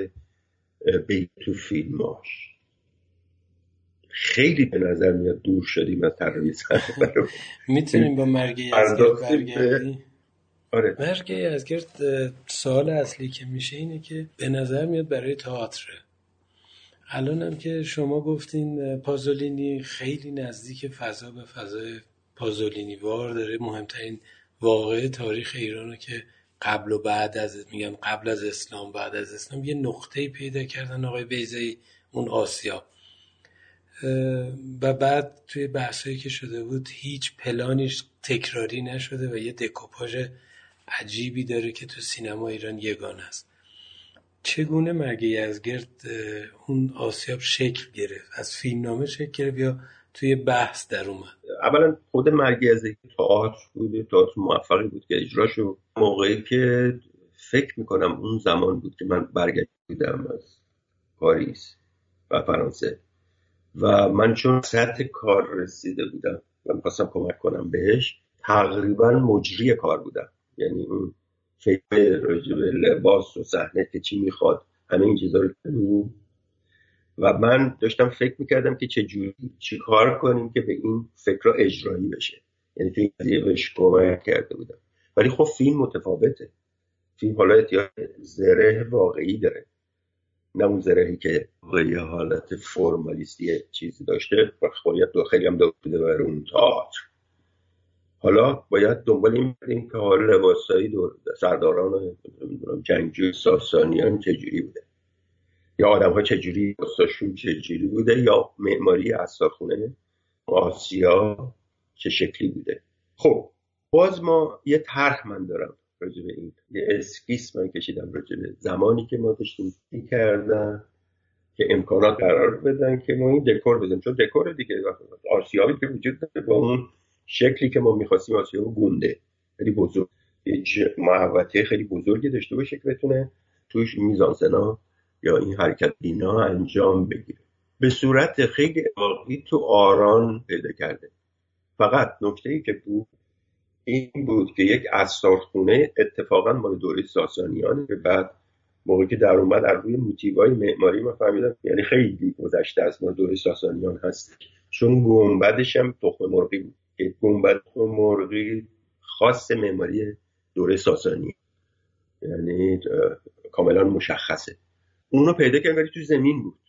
بیت تو فیلماش خیلی به نظر میاد دور شدیم از طراحی می‌تونیم با مرگ یزگرد آره. مرگ یزگرد سوال اصلی که میشه اینه که به نظر میاد برای تئاتر الان هم که شما گفتین پازولینی خیلی نزدیک فضا به فضای پازولینی وار داره. مهمترین واقع تاریخ ایرانو که قبل و بعد از میگم قبل از اسلام بعد از اسلام یه نقطه پیدا کردن آقای بیزایی اون آسیا. و بعد توی بحثایی که شده بود هیچ پلانیش تکراری نشده و یه دکوپاژ عجیبی داره که تو سینما ایران یگان است چگونه مرگ یزگرد اون آسیاب شکل گرفت؟ از فیلمنامه شکل گرفت یا توی بحث در اومد؟ اولا خود مرگ یزگرد تئاتر بود تئاتر موفقی بود که اجرا شد موقعی که فکر می‌کنم اون زمان بود که من برگشت بودم از پاریس و فرانسه. و من چون سطح کار رسیده بودم و می‌خواستم کمک کنم بهش تقریبا مجری کار بودم. یعنی اون فکر راجع لباس و صحنه که چی می‌خواد همه این چیزا رو و من داشتم فکر می‌کردم که چه جوری چی کار کنیم که به این فکر اجرایی بشه. یعنی تو این بهش کمک کرده بودم. ولی خب فیلم متفاوته. فیلم حالا احتیاج زره واقعی داره. نه اون زرهی که یه حالت فرمالیستی چیزی داشته و خب خیلی هم داشته برای اون تئاتر. حالا باید دنبال این بریم که حال لباسایی دور سرداران جنگجوی ساسانیان چجوری بوده. یا آدم ها چجوری لباساشون چجوری بوده یا معماری استاخونه آسیا چه شکلی بوده. خب باز ما یه طرح من دارم. راجع به این یه اسکیس من کشیدم راجع به زمانی که ما داشتیم کردن که امکانات قرار بدن که ما این دکور بدیم. چون دکور دیگه آسیابی که وجود داره با اون شکلی که ما می‌خواستیم آسیا گونده. خیلی بزرگ. محوطه خیلی بزرگی داشته باشه که بتونه توش میزانسنا یا این حرکت بینا انجام بگیره. به صورت خیلی واقعی تو آران پیدا کرده. فقط نکته ای که بود این بود که یک استارخونه اتفاقا مال دوره ساسانیانه. بعد موقعی که در اومد از روی موتیوهای معماری ما فهمیدم یعنی خیلی گذشته از ما دوره ساسانیان هست. چون گنبدش هم تخم مرغی بود. که گنبد مرغی خاص معماری دوره ساسانی یعنی کاملا مشخصه. اونو پیدا کردن ولی تو زمین بود.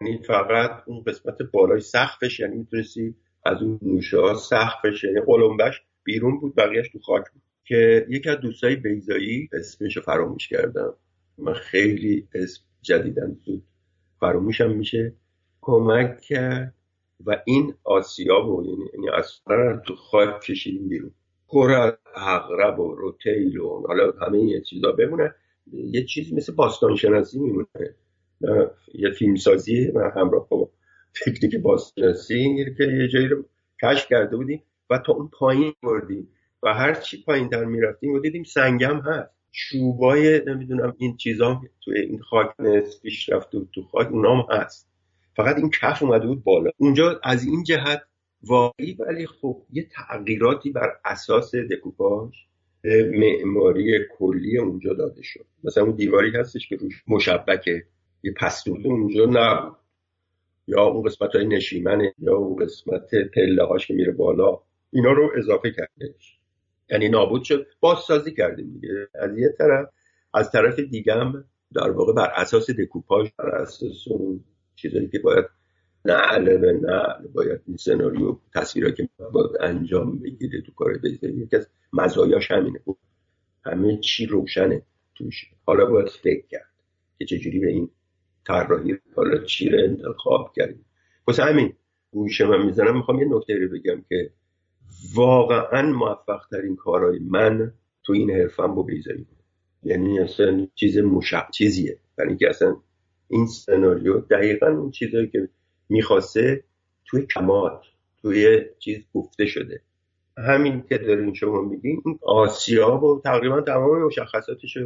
یعنی فقط اون قسمت بالای سقفش یعنی می‌تونستی از اون نوشه ها سقفش یعنی قلمبش بیرون بود بقیهش تو خاک بود. که یکی از دوستای بیزایی اسمش فراموش کردم. من خیلی اسم جدیدن زود فراموشم میشه. کمک کرد و این آسیاب و یعنی, یعنی اصلا تو خاک کشیدیم بیرون. پر اغرب و روتیل و حالا همه این چیزا بمونه. یه چیزی مثل باستان شناسی میمونه یه فیلمسازی و همراه با تکنیک باستانشناسی که یه جایی رو کشف کرده بودیم. و تا اون پایین بردیم و هر چی پایین تر می‌رفتیم و دیدیم سنگم هست. چوبای نمی‌دونم این چیزا توی این خاک پیش رفته تو خاک اونام هست. فقط این کف اومده بود بالا. اونجا از این جهت واقعی ولی خب یه تغییراتی بر اساس دکوپاژ معماری کلی اونجا داده شد. مثلا اون دیواری هستش که روش مشبکه یه پستون اونجا نه یا اون قسمت های نشیمنه یا اون قسمت پله هاش که میره بالا. اینا رو اضافه کردش یعنی نابود شد. بازسازی کردیم دیگه. از یه طرف از طرف دیگه هم در واقع بر اساس دکوپاژ بر اساس اون چیزایی که باید نعل به نعل باید این سناریو تصویرها که باید انجام بگیره تو کار بیزایی یکی از مزایاش همینه. بود همه چی روشنه توش. حالا باید فکر کرد که چجوری به این طراحی حالا چی رو انتخاب کردیم. پس همین گوشه من می‌زنم. می‌خوام یه نکته رو بگم که واقعا موفق ترین کارهای من تو این حرفم با بیزایی یعنی اصلا چیز مشق چیزیه. برای اینکه اصلا این سناریو دقیقا اون چیزهایی که می‌خواسته توی کمال توی چیز گفته شده. همین که دارین شما میگین آسیا و تقریبا تمام مشخصاتش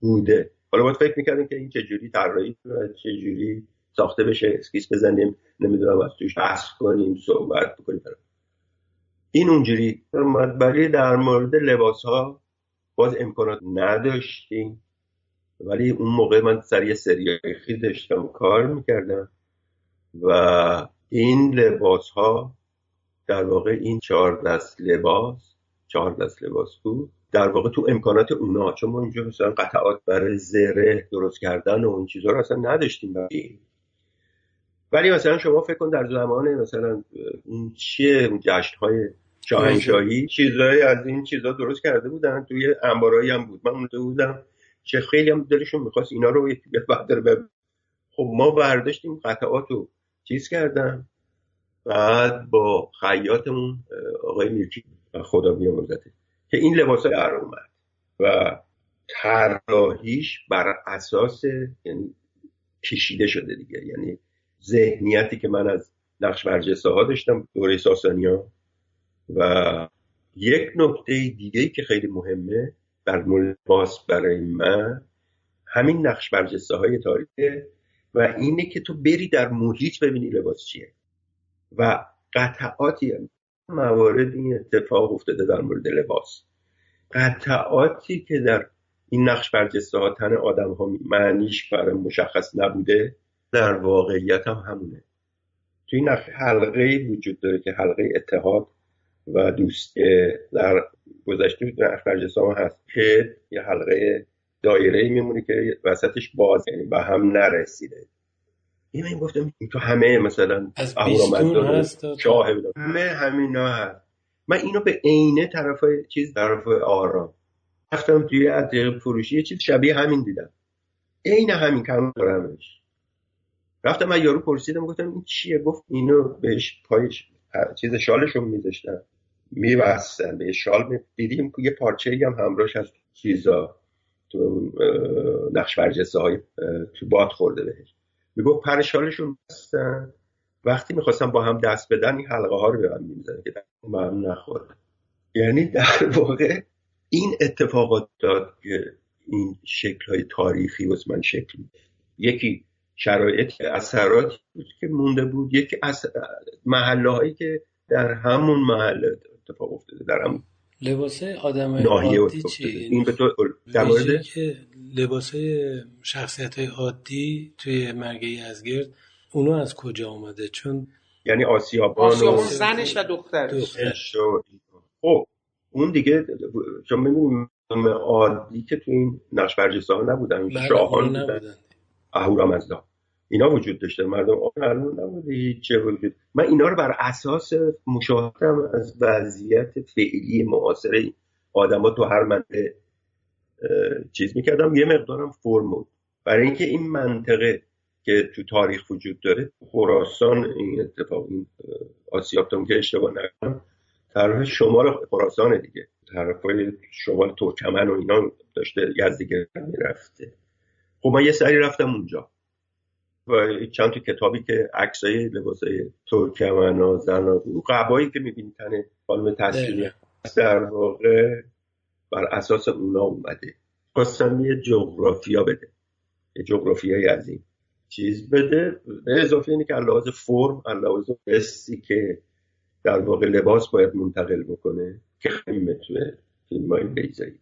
بوده. حالا باید فکر می‌کردیم که این چجوری طراحی چجوری ساخته بشه اسکیس بزنیم نمی‌دونم از توش بحث کنیم صحبت بکنیم. این اونجوری. برای در مورد لباس ها باز امکانات نداشتیم. ولی اون موقع من سر یه سریاخی داشتم کار می‌کردم و این لباس ها در واقع این چهار دست لباس چهار دست لباس بود در واقع تو امکانات اونا. چون ما اینجا مثلا قطعات برای زره درست کردن و اون چیزها رو اصلا نداشتیم برای ولی مثلا شما فکر کن در زمان مثلا اون چیه؟ جشن های شاهنشاهی چیزهایی از این چیزها درست کرده بودن. توی انبارایی هم بود. من اونجا بودم. چه خیلی هم دلشون می‌خواست اینا رو یکی بیاد خب ما برداشتیم قطعات رو چیز کردم بعد با خیاطمون آقای میرکی خدا بیامرزته که این لباس در اومد. و طراحیش بر اساس یعنی کشیده شده دیگه. یعنی ذهنیتی که من از نقش برجسته ها داشتم دوره ساسانیا و یک نکته دیگه که خیلی مهمه در مورد باس برای من همین نقش برجسته های تاریخه و اینه که تو بری در محیط ببینی لباس چیه. و قطعاتی موارد این اتفاق افتاده در مورد لباس. قطعاتی که در این نقش برجسته ها تن آدم ها معنیش برای مشخص نبوده در واقعیت هم همونه. توی این حلقه وجود داره که حلقه اتحاد و دوست در گذشته نقش برجسته ها هست که یه حلقه دایره میمونه که وسطش باز یعنی به هم نرسیده. این من گفتم این تو همه مثلا از هست شاه همه همینا هست. من اینو به عینه طرف چیز طرف آرام. رفتم توی عدیق فروشی یه چیز شبیه همین دیدم. عین همین کم دارمش. رفتم من یارو پرسیدم گفتم این چیه؟ گفت اینو بهش پایش چیز شالشون میذاشتن. میبستن به شال. دیدیم یه پارچه هم همراهش از چیزا تو نقش برجسته های تو باد خورده بهش. می‌گفت پر شالشون بستن. وقتی می‌خواستم با هم دست بدن این حلقه ها رو به هم می‌زنه که هم نخورد. یعنی در واقع این اتفاقات داد که این شکل های تاریخی واسه من شکل یکی شرایط اثرات بود که مونده بود یکی از محله هایی که در همون محله اتفاق افتاده در همون لباس آدم عادی چی؟ این به تو در مورد که لباس شخصیت های عادی توی مرگه ازگرد اونو از کجا آمده چون یعنی آسیابان, آسیابان و زنش و دخترش خب اون دیگه چون می‌بینیم عادی که تو این نقش برجسته ها نبودن بله، شاهان بودن. اهورامزدا اینا وجود داشته. مردم قانون نبوده هیچ وجود. من اینا رو بر اساس مشاهدم از وضعیت فعلی معاصره آدما تو هر منطقه چیز می‌کردم. یه مقدارم فرم بود. برای اینکه این منطقه که تو تاریخ وجود داره خراسان این اتفاق این آسیاب که اشتباه نکنم طرف شمال خراسان دیگه. طرف شمال ترکمن و اینا داشته یزدیگه می‌رفته. خب من یه سری رفتم اونجا. و چند تا کتابی که عکسای لباسای ترکمن و قبایی که می‌بینی تنه خانم تصویری در واقع بر اساس اونا اومده. خواستم یه جغرافیا بده. یه جغرافیایی از این چیز بده. به اضافه اینه که لحاظ فرم لحاظ قصی که در واقع لباس باید منتقل بکنه که خیلی توی فیلم های بیزایی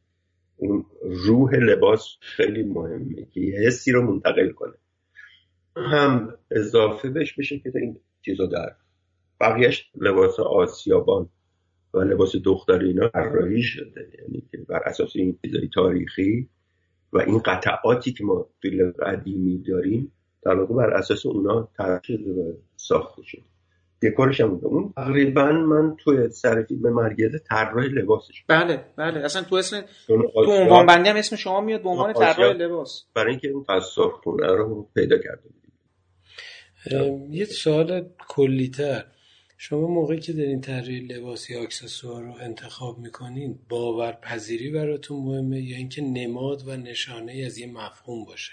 اون روح لباس خیلی مهمه که یه حسی رو منتقل کنه. هم اضافه بهش بشه که این چیزا در بقیهش لباس آسیابان و لباس دختر اینا طراحی شده. یعنی که بر اساس این چیزای تاریخی و این قطعاتی که ما فیلم قدیمی داریم در واقع بر اساس اونا طراحی شده و ساخته شده. دکورش هم اون تقریبا من توی سر فیلم مرگزه طراح لباسش بله بله. اصلا تو اسم تو عنوان بندی هم اسم شما میاد به عنوان طراح لباس. برای اینکه اون خونه رو پیدا کرده یه سوال کلیتر. شما موقعی که دارین طراحی لباس یا اکسسوار رو انتخاب می‌کنین باورپذیری براتون مهمه یا اینکه نماد و نشانه از یه مفهوم باشه؟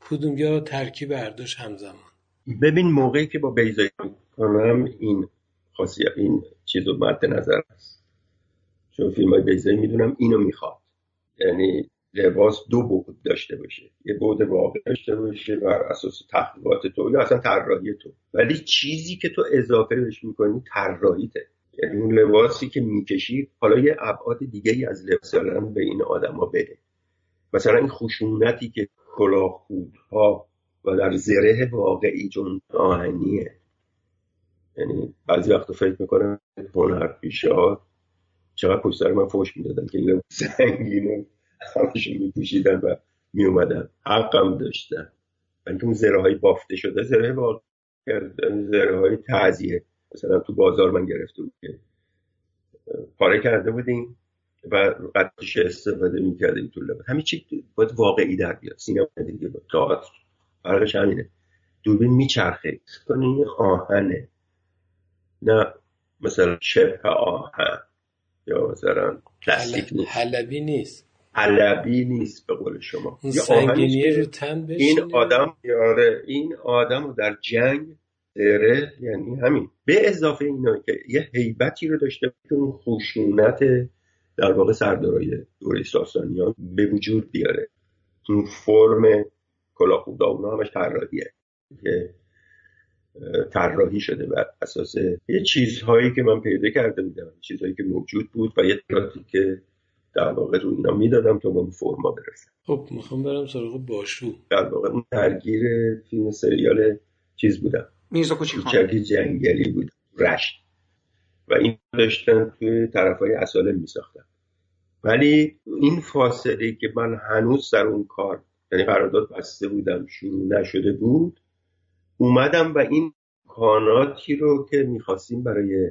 کدوم؟ یا ترکیب برداشت همزمان؟ ببین موقعی که با بیزایی کنم این خاصی این چیز رو مد نظر است. چون فیلم های بیزایی می‌دونم اینو می‌خواد. یعنی لباس دو بعد داشته باشه. یه بعد واقع داشته باشه بر اساس تحقیقات تو یا اصلا طراحی تو. ولی چیزی که تو اضافه بهش می‌کنی طراحیته. یعنی اون لباسی که می‌کشی حالا یه ابعاد دیگه ای از لباس به این آدما بده. مثلا این خشونتی که کلاه ها و در زره واقعی چون آهنیه. یعنی بعضی وقتا فکر می‌کنم هنر پیشا چقدر پشت من فوش می‌دادن که این سنگین همشون میپوشیدن و میومدن حقم داشتن. ولی اون زره های بافته شده زره واقع زره های تعذیه. مثلا تو بازار من گرفته بود که پاره کرده بودیم و قدش استفاده می‌کردیم تو لباس. همین چی باید واقعی در بیاد. سینما دیگه با تئاتر. فرقش همینه. دوربین میچرخه. کنی آهنه. نه مثلا شبه آهن. یا مثلا پلاستیک نیست. حلبی نیست. حلبی نیست به قول شما. این سنگینی رو تن این آدم یاره این آدم رو در جنگ دره یعنی همین. به اضافه اینا که یه حیبتی رو داشته که اون خشونت در واقع سردارای دوره ساسانیان به وجود بیاره. اون فرم کلاخودا اونا همش طراحیه که طراحی شده بر اساس یه چیزهایی که من پیدا کرده بودم چیزهایی که موجود بود و یه که در واقع رو اینا می‌دادم تا به اون فرما برسم. خب می‌خوام برم سراغ باشو. در واقع اون درگیر فیلم سریال چیز بودم. میرزا کوچیک جنگلی بود. رشت. و این داشتن توی طرف های اصاله میساختن. ولی این فاصله که من هنوز در اون کار یعنی قرارداد بسته بودم شروع نشده بود اومدم و این کاناتی رو که می‌خواستیم برای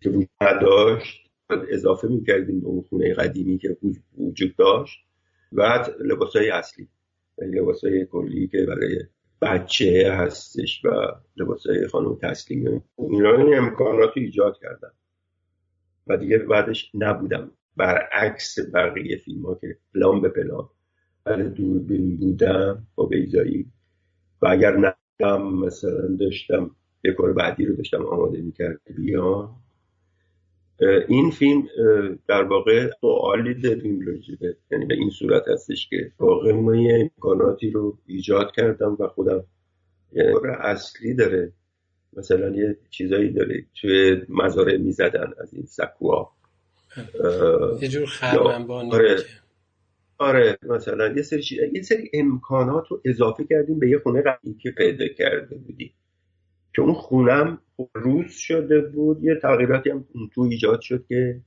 که وجود نداشت اضافه می‌کردیم به اون خونه قدیمی که وجود داشت. و لباس های اصلی. یعنی لباس های کلی که برای بچه هستش و لباس های خانم تسلیمی اینا این امکانات رو ایجاد کردم و دیگه بعدش نبودم. برعکس بقیه فیلم ها که پلان به پلان. برای دوربین بودم با بیزایی و اگر نبودم مثلا داشتم دکور بعدی رو داشتم آماده می‌کرد بیام. این فیلم در واقع سوالی داریم راجبه یعنی به این صورت هستش که واقع ما یه امکاناتی رو ایجاد کردم و خودم یه اصلی داره. مثلا یه چیزایی داره توی مزارع می‌زدن از این سکوها. یه جور خرمنبانی آره. آره مثلا یه سری, یه سری امکانات رو اضافه کردیم به یه خونه قدیمی که پیدا کرده بودیم. که اون خونم روز شده بود یه تغییراتی هم تو ایجاد شد که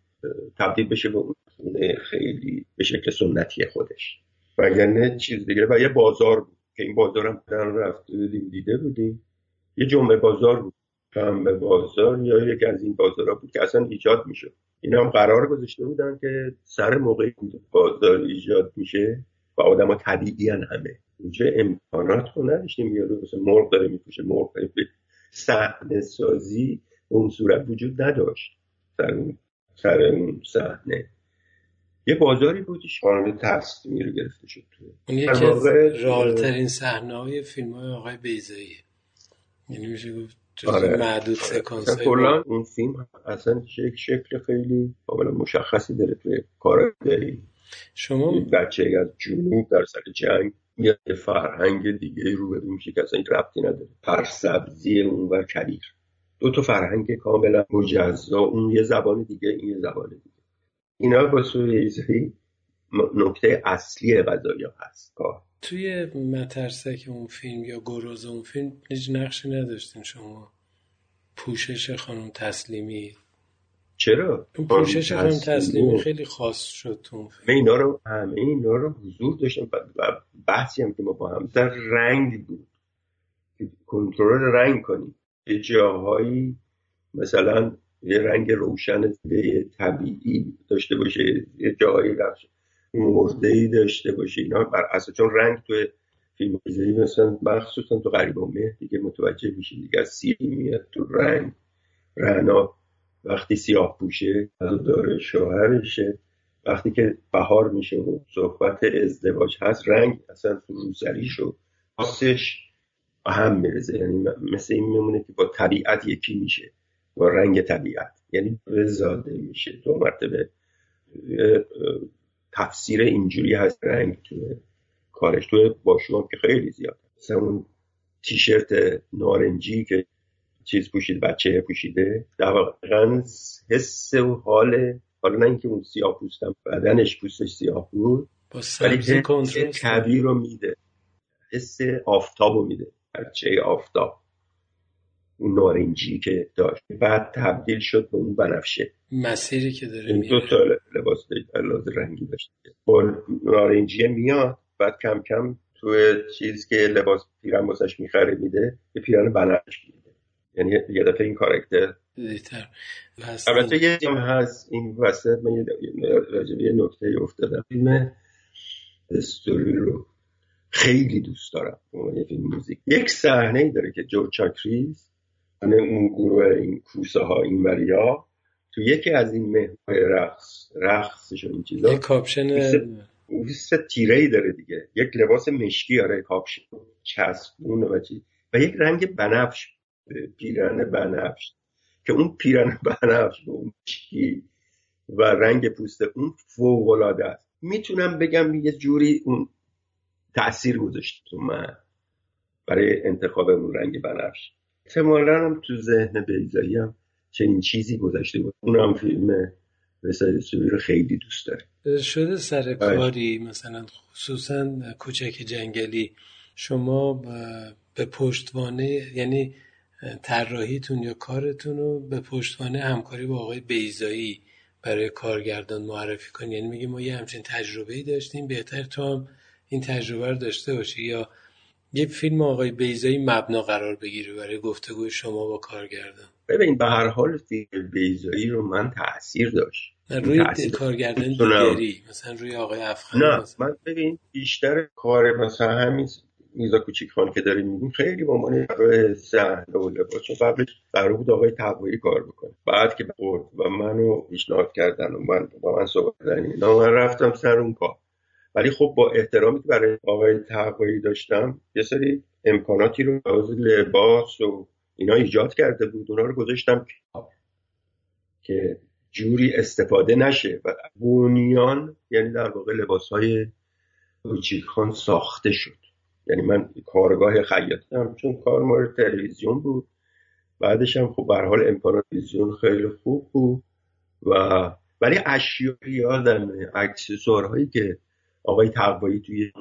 تبدیل بشه به اون خونه خیلی به شکل سنتی خودش. وگرنه چیز دیگه و یه بازار بود که این بازار هم رفته بودیم دیده بودیم. یه جمعه بازار بود به بازار یا یکی از این بازارها بود که اصلا ایجاد می‌شد. این هم قرار گذاشته بودن که سر موقعی بازار ایجاد میشه و آدم ها طبیعی همه. اینجا امکانات رو نداشتیم مثل مرغ داره میپوشه مرغ صحنه سازی اون صورت وجود نداشت. سر اون سر اون صحنه. یه بازاری بودش خانم تصمیمی رو گرفته شد اون یکی از رالترین صحنه های فیلم های آقای بیزایی یعنی میشه گفت آره. معدود سکانس کلا اون فیلم اصلا شکل شکل خیلی قابل مشخصی داره توی کارگری. شما بچه از جنوب در سر جنگ یه فرهنگ دیگه رو میشه که اصلا این ربطی نداره. پر سبزی اون و کبیر. دو تا فرهنگ کاملا مجزا. اون یه زبان دیگه این یه زبان دیگه. اینا با سوی نکته اصلی قضایی هست. کار. توی مترسک اون فیلم یا گروز اون فیلم هیچ نقشی نداشتین شما. پوشش خانم تسلیمی. چرا؟ اون پوشش خانم تسلیمی خیلی خاص شد تو فیلم. اینا رو همه اینا رو حضور داشتم و بحثی هم که ما با هم در رنگ بود. کنترل رنگ کنیم. یه جاهایی مثلا یه رنگ روشن طبیعی داشته باشه یه جاهایی مرده ای داشته باشه. اینا بر اساس چون رنگ توی فیلم مثلا مخصوصا تو غریب و مه دیگه متوجه میشین دیگه از سیری میاد تو رنگ. رنا وقتی سیاه پوشه داره شوهرشه. وقتی که بهار میشه و صحبت ازدواج هست رنگ اصلا روسری شد خاصش هم میرزه. یعنی مثل این میمونه که با طبیعت یکی میشه. با رنگ طبیعت. یعنی زاده میشه. دو مرتبه تفسیر اینجوری هست. رنگ تو کارش. تو باشوام که خیلی زیاد. مثلا اون تیشرت نارنجی که چیز پوشید بچه پوشیده. در واقع حس و حال حالا نه اینکه اون سیاه پوستم بدنش پوستش سیاه بود ولی طبیعی رو میده. حس آفتاب رو میده. بچه آفتاب. اون نارنجی که داشت. بعد تبدیل شد به اون بنفشه. مسیری که داره دو تا لباس لباس رنگی داشت. با نارنجی میاد بعد کم کم توی چیز که لباس پیرن واسش می‌خره میده یه پیرن بنفش میده. یعنی یه دفعه این کارکتر البته یه جام هست این وسط من یه نکته افتادم. فیلم استوری رو خیلی دوست دارم. یه فیلم موزیک. یک صحنه ای داره که جورج چاکریس اون گروه این کوسه ها این وریا تو یکی از این مهمه رقص رقصش این چیزا. یه کاپشن سه تیره ای داره دیگه. یک لباس مشکی آره کاپشن. چسبون و چی. و یک رنگ بنفش. پیرن بنفش که اون پیرن بنفش به اون مشکی و رنگ پوست اون فوق العاده است. می‌تونم بگم یه جوری اون تاثیر گذاشت تو من برای انتخاب اون رنگ بنفش. احتمالا هم تو ذهن بیزایی هم چنین چیزی گذاشته بود. اونم فیلم رساله رو خیلی دوست داره. شده سر کاری مثلا خصوصا کوچک جنگلی. شما به پشتوانه یعنی طراحیتون یا کارتون رو به پشتوانه همکاری با آقای بیزایی برای کارگردان معرفی کنید یعنی میگه ما یه همچین تجربه ای داشتیم بهتر تو هم این تجربه رو داشته باشی. یا یه فیلم آقای بیزایی مبنا قرار بگیره برای گفتگوی شما با کارگردان. ببین به هر حال فیلم بیزایی رو من تاثیر داشت. روی کارگردان دیگری مثلا روی آقای افغانی نه من ببین بیشتر کار مثلا همین میزا کوچیک خان که داریم میگیم خیلی با عنوان صحنه و لباس چون قبلش قرار بود آقای تقوایی کار بکنه. بعد که برد و منو پیشنهاد کردن و من با من صحبت کردن من رفتم سر اون کار. ولی خب با احترامی که برای آقای تقوایی داشتم یه سری امکاناتی رو از لباس و اینا ایجاد کرده بود. اونا رو گذاشتم که جوری استفاده نشه و بونیان یعنی در واقع لباس های خان ساخته شد. یعنی من کارگاه خیاطم چون کار مورد تلویزیون بود. بعدش هم خب به حال امکانات تلویزیون خیلی خوب بود و ولی اشیایی یادم اکسسوارهایی که آقای تقوایی توی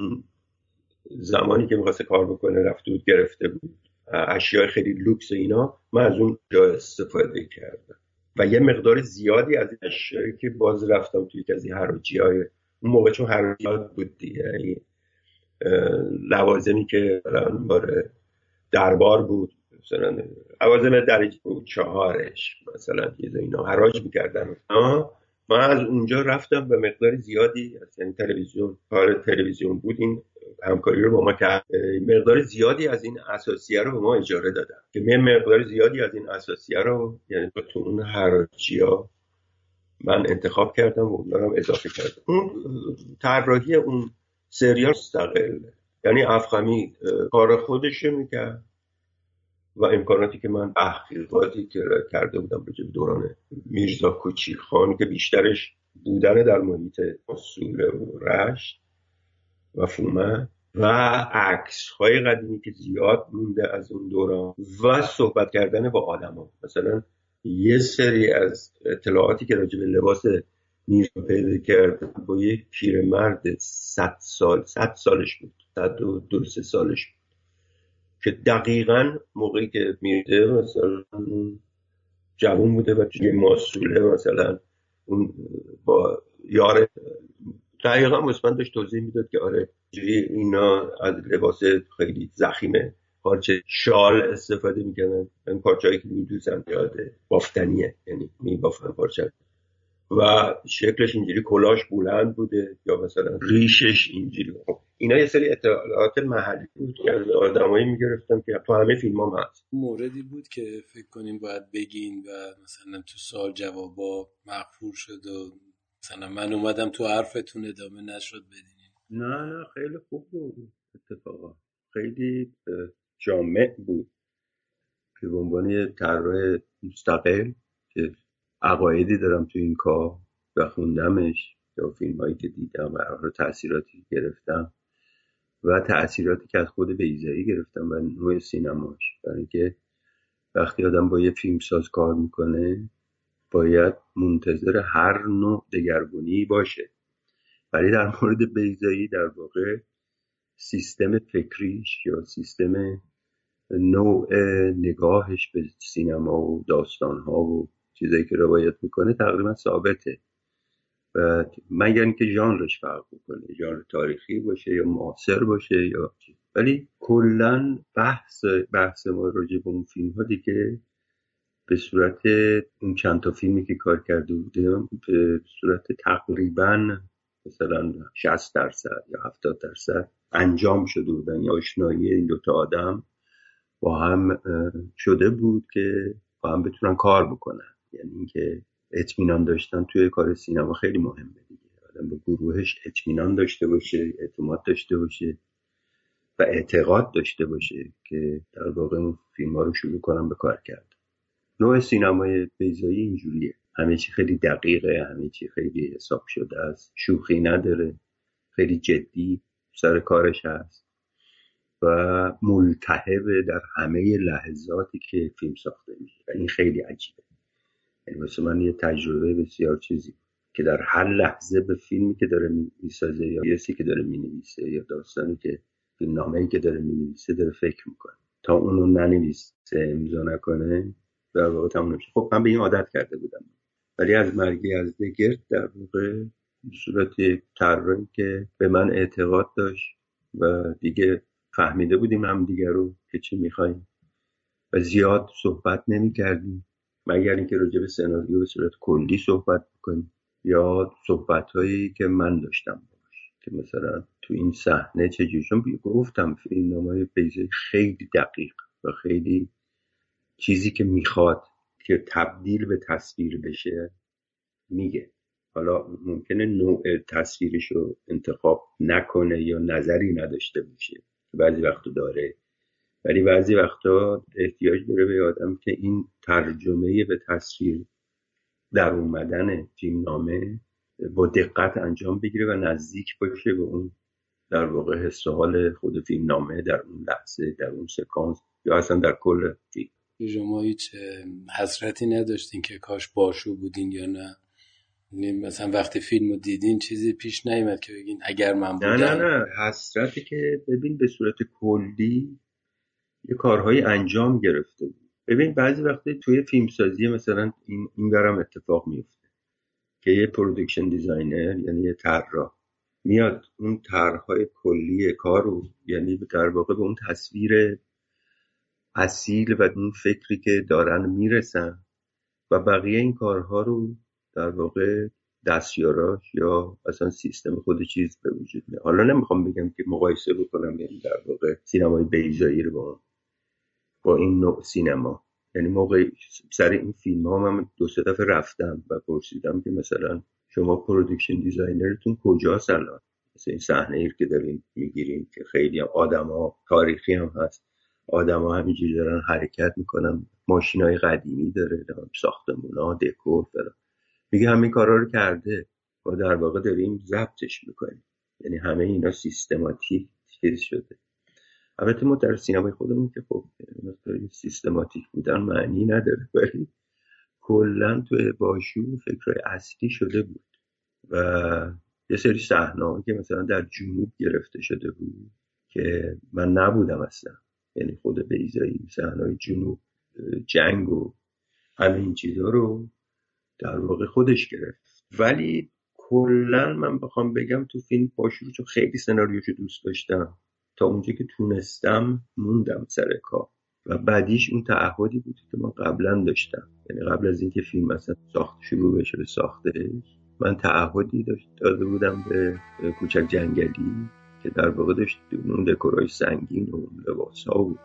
زمانی که می‌خواسته کار بکنه رفته بود گرفته بود. اشیاء خیلی لوکس اینا من از اون جا استفاده کردم. و یه مقدار زیادی از اشیایی که باز رفتم توی حراجی های اون موقع چون حراجی بود دیگه یعنی لوازمی که باره دربار بود مثلا لوازم درجه بود چهارش مثلا اینا حراج می‌کردن. من از اونجا رفتم به مقدار زیادی از یعنی تلویزیون کار تلویزیون بود این همکاری رو با ما کرد. مقدار زیادی از این اساسیه رو به ما اجاره دادن. که من مقدار زیادی از این اساسیه رو یعنی تو اون حراجی ها من انتخاب کردم و اون رو اضافه کردم. اون طراحی اون سریال مستقل. یعنی افخمی کار خودش می‌کرد و امکاناتی که من تحقیقاتی که کرده بودم به دوران میرزا کوچی خان که بیشترش بودن در محیط اصول و رشت و فومه و عکس های قدیمی که زیاد مونده از اون دوران و صحبت کردن با آدما مثلا یه سری از اطلاعاتی که راجع به لباس میرزا پیدا کرد با یک پیرمرد صد سال صد سالش بود صد و دو سه سالش بود. که دقیقا موقعی که میده مثلا جوون بوده و یه ماسوله مثلا اون با یار دقیقا مثلا داشت توضیح می‌داد که آره اینا از لباس خیلی زخیمه پارچه شال استفاده می‌کنن این پارچه که میدوزن یاده بافتنیه یعنی میبافن پارچه و شکلش اینجوری کلاش بلند بوده یا مثلا ریشش اینجوری خب اینا یه سری اطلاعات محلی بود که از آدمایی می‌گرفتم که تو همه فیلم هم هست. موردی بود که فکر کنیم باید بگین و مثلا تو سال جوابا مغفور شد و مثلا من اومدم تو حرفتون ادامه نشد بدینیم نه نه خیلی خوب بود اتفاقا. خیلی جامع بود. که به عنوان طراح مستقل که عقایدی دارم تو این کار و خوندمش یا فیلم هایی که دیدم و تاثیراتی گرفتم و تاثیراتی که از خود بیزایی گرفتم و نوع سینماش. برای اینکه وقتی آدم با یه فیلمساز کار می‌کنه باید منتظر هر نوع دگرگونی باشه. ولی در مورد بیزایی در واقع سیستم فکریش یا سیستم نوع نگاهش به سینما و داستانها و چیزایی که روایت می‌کنه تقریبا ثابته. و مگر اینکه ژانرش فرق بکنه ژانر تاریخی باشه یا معاصر باشه یا ولی کلا بحث بحث ما راجع به اون فیلم ها دیگه به صورت اون چند تا فیلمی که کار کرده بودیم به صورت تقریبا مثلا 60 درصد یا 70 درصد انجام شده بودن. یا آشنایی این دوتا آدم با هم شده بود که با هم بتونن کار بکنن. یعنی اینکه اطمینان داشتن توی کار سینما خیلی مهمه دیگه. آدم به گروهش اطمینان داشته باشه اعتماد داشته باشه و اعتقاد داشته باشه که در واقع اون فیلم ها رو شروع کنم به کار کرد. نوع سینمای بیزایی اینجوریه. همه چی خیلی دقیقه همه چی خیلی حساب شده است. شوخی نداره. خیلی جدی سر کارش هست. و ملتهبه در همه لحظاتی که فیلم ساخته میشه. این خیلی عجیبه. یعنی واسه من یه تجربه بسیار چیزی که در هر لحظه به فیلمی که داره می‌سازه یا یسی که داره می‌نویسه یا داستانی که فیلم نامه که داره می‌نویسه داره فکر می‌کنه. تا اونو ننویسه امضا نکنه در واقع تموم نمیشه خب من به این عادت کرده بودم. ولی از مرگی از دگرد در واقع صورت طراحی که به من اعتقاد داشت و دیگه فهمیده بودیم هم دیگر رو که چی می‌خوایم. و زیاد صحبت نمی کردیم مگر اینکه راجع به سناریو به صورت کلی صحبت بکنیم یا صحبت هایی که من داشتم باش که مثلا تو این صحنه چجوری چون گفتم فیلم نامه بیزه خیلی دقیق و خیلی چیزی که می‌خواد که تبدیل به تصویر بشه میگه. حالا ممکنه نوع تصویرش رو انتخاب نکنه یا نظری نداشته باشه. بعضی وقتا داره ولی بعضی وقتا احتیاج داره به آدم که این ترجمه به تصویر در اومدن فیلم نامه با دقت انجام بگیره و نزدیک باشه به اون در واقع حس حال خود فیلم نامه در اون لحظه در اون سکانس یا اصلا در کل فیلم. شما هیچ حسرتی نداشتین که کاش باشو بودین یا نه؟ یعنی مثلا وقتی فیلم رو دیدین چیزی پیش نیومد که بگین اگر من بودم نه نه نه حسرتی که ببین به صورت کلی یه کارهایی انجام گرفته بود. ببین بعضی وقتی توی فیلمسازی مثلا این این اتفاق میفته که یه production designer یعنی یه طراح میاد اون طرحهای کلی کار رو یعنی در واقع به اون تصویر اصیل و اون فکری که دارن می‌رسن و بقیه این کارها رو در واقع دستیاراش یا اصلا سیستم خود چیز به وجود میاد. حالا نمی‌خوام بگم که مقایسه بکنم یعنی در واقع سینمای بیضایی رو با با این نوع سینما. یعنی موقع سر این فیلم ها من دو سه دفعه رفتم و پرسیدم که مثلا شما production designer تون کجاست الان مثل این صحنه ای که داریم می‌گیریم که خیلی هم آدم ها تاریخی هم هست. آدما همینجوری دارن حرکت می‌کنن. ماشین های قدیمی داره ساختمون ها دکور داره. میگه همین کارا رو کرده. ما در واقع داریم ضبطش می‌کنیم. یعنی همه اینا سیستماتیک چیز شده. البته ما در سینمای خودمون که خب سیستماتیک بودن معنی نداره ولی کلا تو باشو فکرهای اصلی شده بود و یه سری صحنه که مثلا در جنوب گرفته شده بود که من نبودم اصلا. یعنی خود بیزایی صحنه جنوب جنگ و همه این چیزها رو در واقع خودش گرفت. ولی کلا من بخوام بگم تو فیلم باشو چون خیلی سناریوشو دوست داشتم. تا اونجا که تونستم موندم سر کار. و بعدیش اون تعهدی بود که من قبلا داشتم. یعنی قبل از اینکه فیلم مثلا ساخت شروع بشه به ساختش من تعهدی داشت داده بودم به کوچک جنگلی که در واقع داشت اون دکورای سنگین و لباس ها و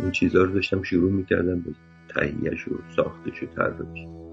اون چیزها رو داشتم شروع می‌کردم به تهیهش و ساختش و طراحیش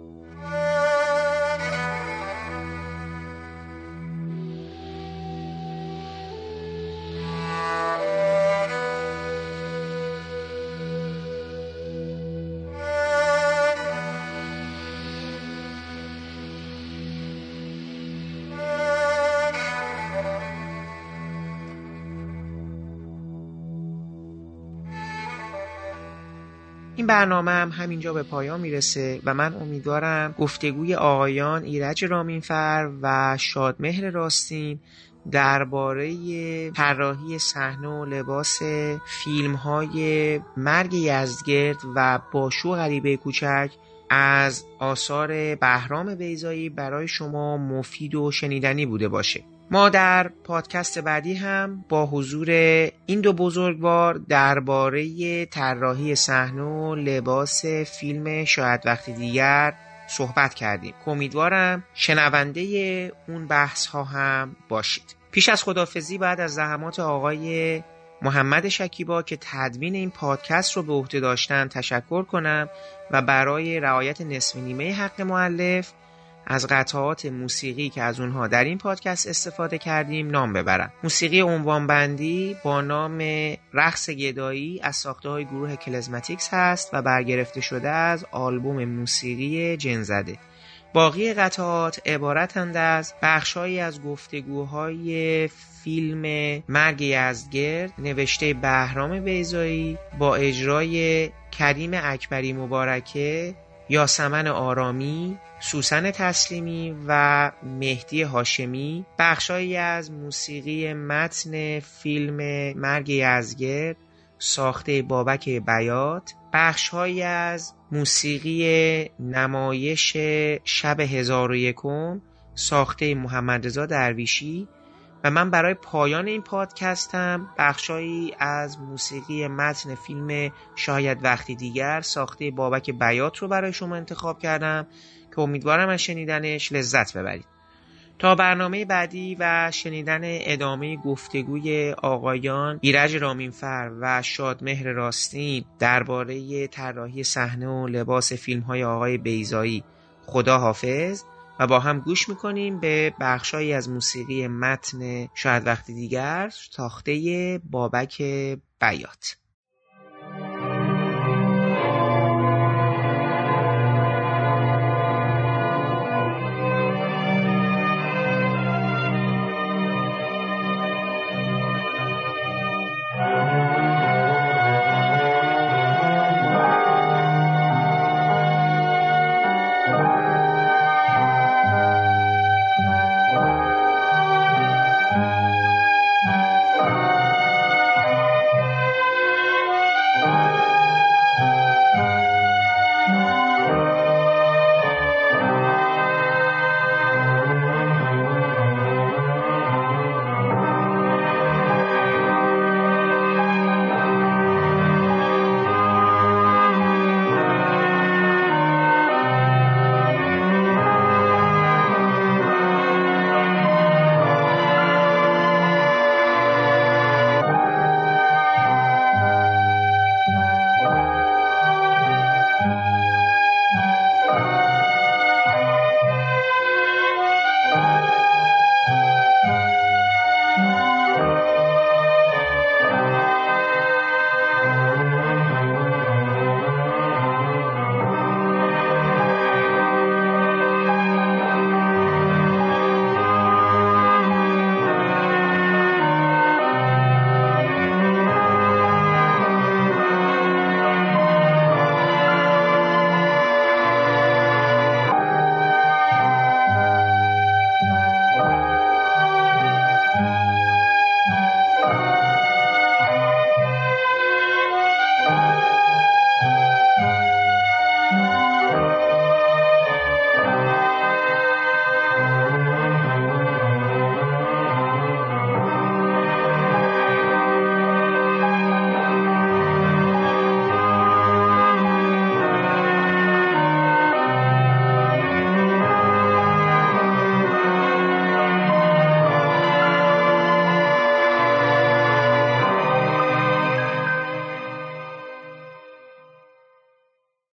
برنامه هم همینجا به پایان می‌رسه و من امیدوارم گفتگوی آقایان ایرج رامینفر و شادمهر راستین درباره طراحی صحنه و لباس فیلم های مرگ یزدگرد و باشو غریبه کوچک از آثار بهرام بیزایی برای شما مفید و شنیدنی بوده باشه. ما در پادکست بعدی هم با حضور این دو بزرگوار درباره طراحی صحنه و لباس فیلم شاید وقتی دیگر صحبت کردیم. امیدوارم شنونده اون بحث ها هم باشید. پیش از خدافزی بعد از زحمات آقای محمد شکیبا که تدوین این پادکست رو به عهده داشتن تشکر کنم و برای رعایت نصف نیمه حق معلف از قطعات موسیقی که از اونها در این پادکست استفاده کردیم نام ببرم. موسیقی عنوانبندی با نام رقص گدایی از ساخته های گروه کلزماتیکس هست و برگرفته شده از آلبوم موسیقی جنزده باقی قطعات عبارتند از بخشهایی از گفتگوهای فیلم مرگ یزدگرد نوشته بهرام بیزایی با اجرای کریم اکبری مبارکه یاسمن آرامی، سوسن تسلیمی و مهدی هاشمی بخشهایی از موسیقی متن فیلم مرگ یزگرد ساخته بابک بیات بخشهایی از موسیقی نمایش شب هزار و یکم ساخته محمد رضا درویشی و من برای پایان این پادکستم بخشایی از موسیقی متن فیلم شاید وقتی دیگر ساخته بابک بیات رو برای شما انتخاب کردم که امیدوارم از شنیدنش لذت ببرید. تا برنامه بعدی و شنیدن ادامه گفتگوی آقایان ایرج رامینفر و شادمهر راستین درباره طراحی صحنه و لباس فیلم های آقای بیزایی خدا حافظ و با هم گوش می‌کنیم به بخشایی از موسیقی متن شاید وقتی دیگر تاخته بابک بیات.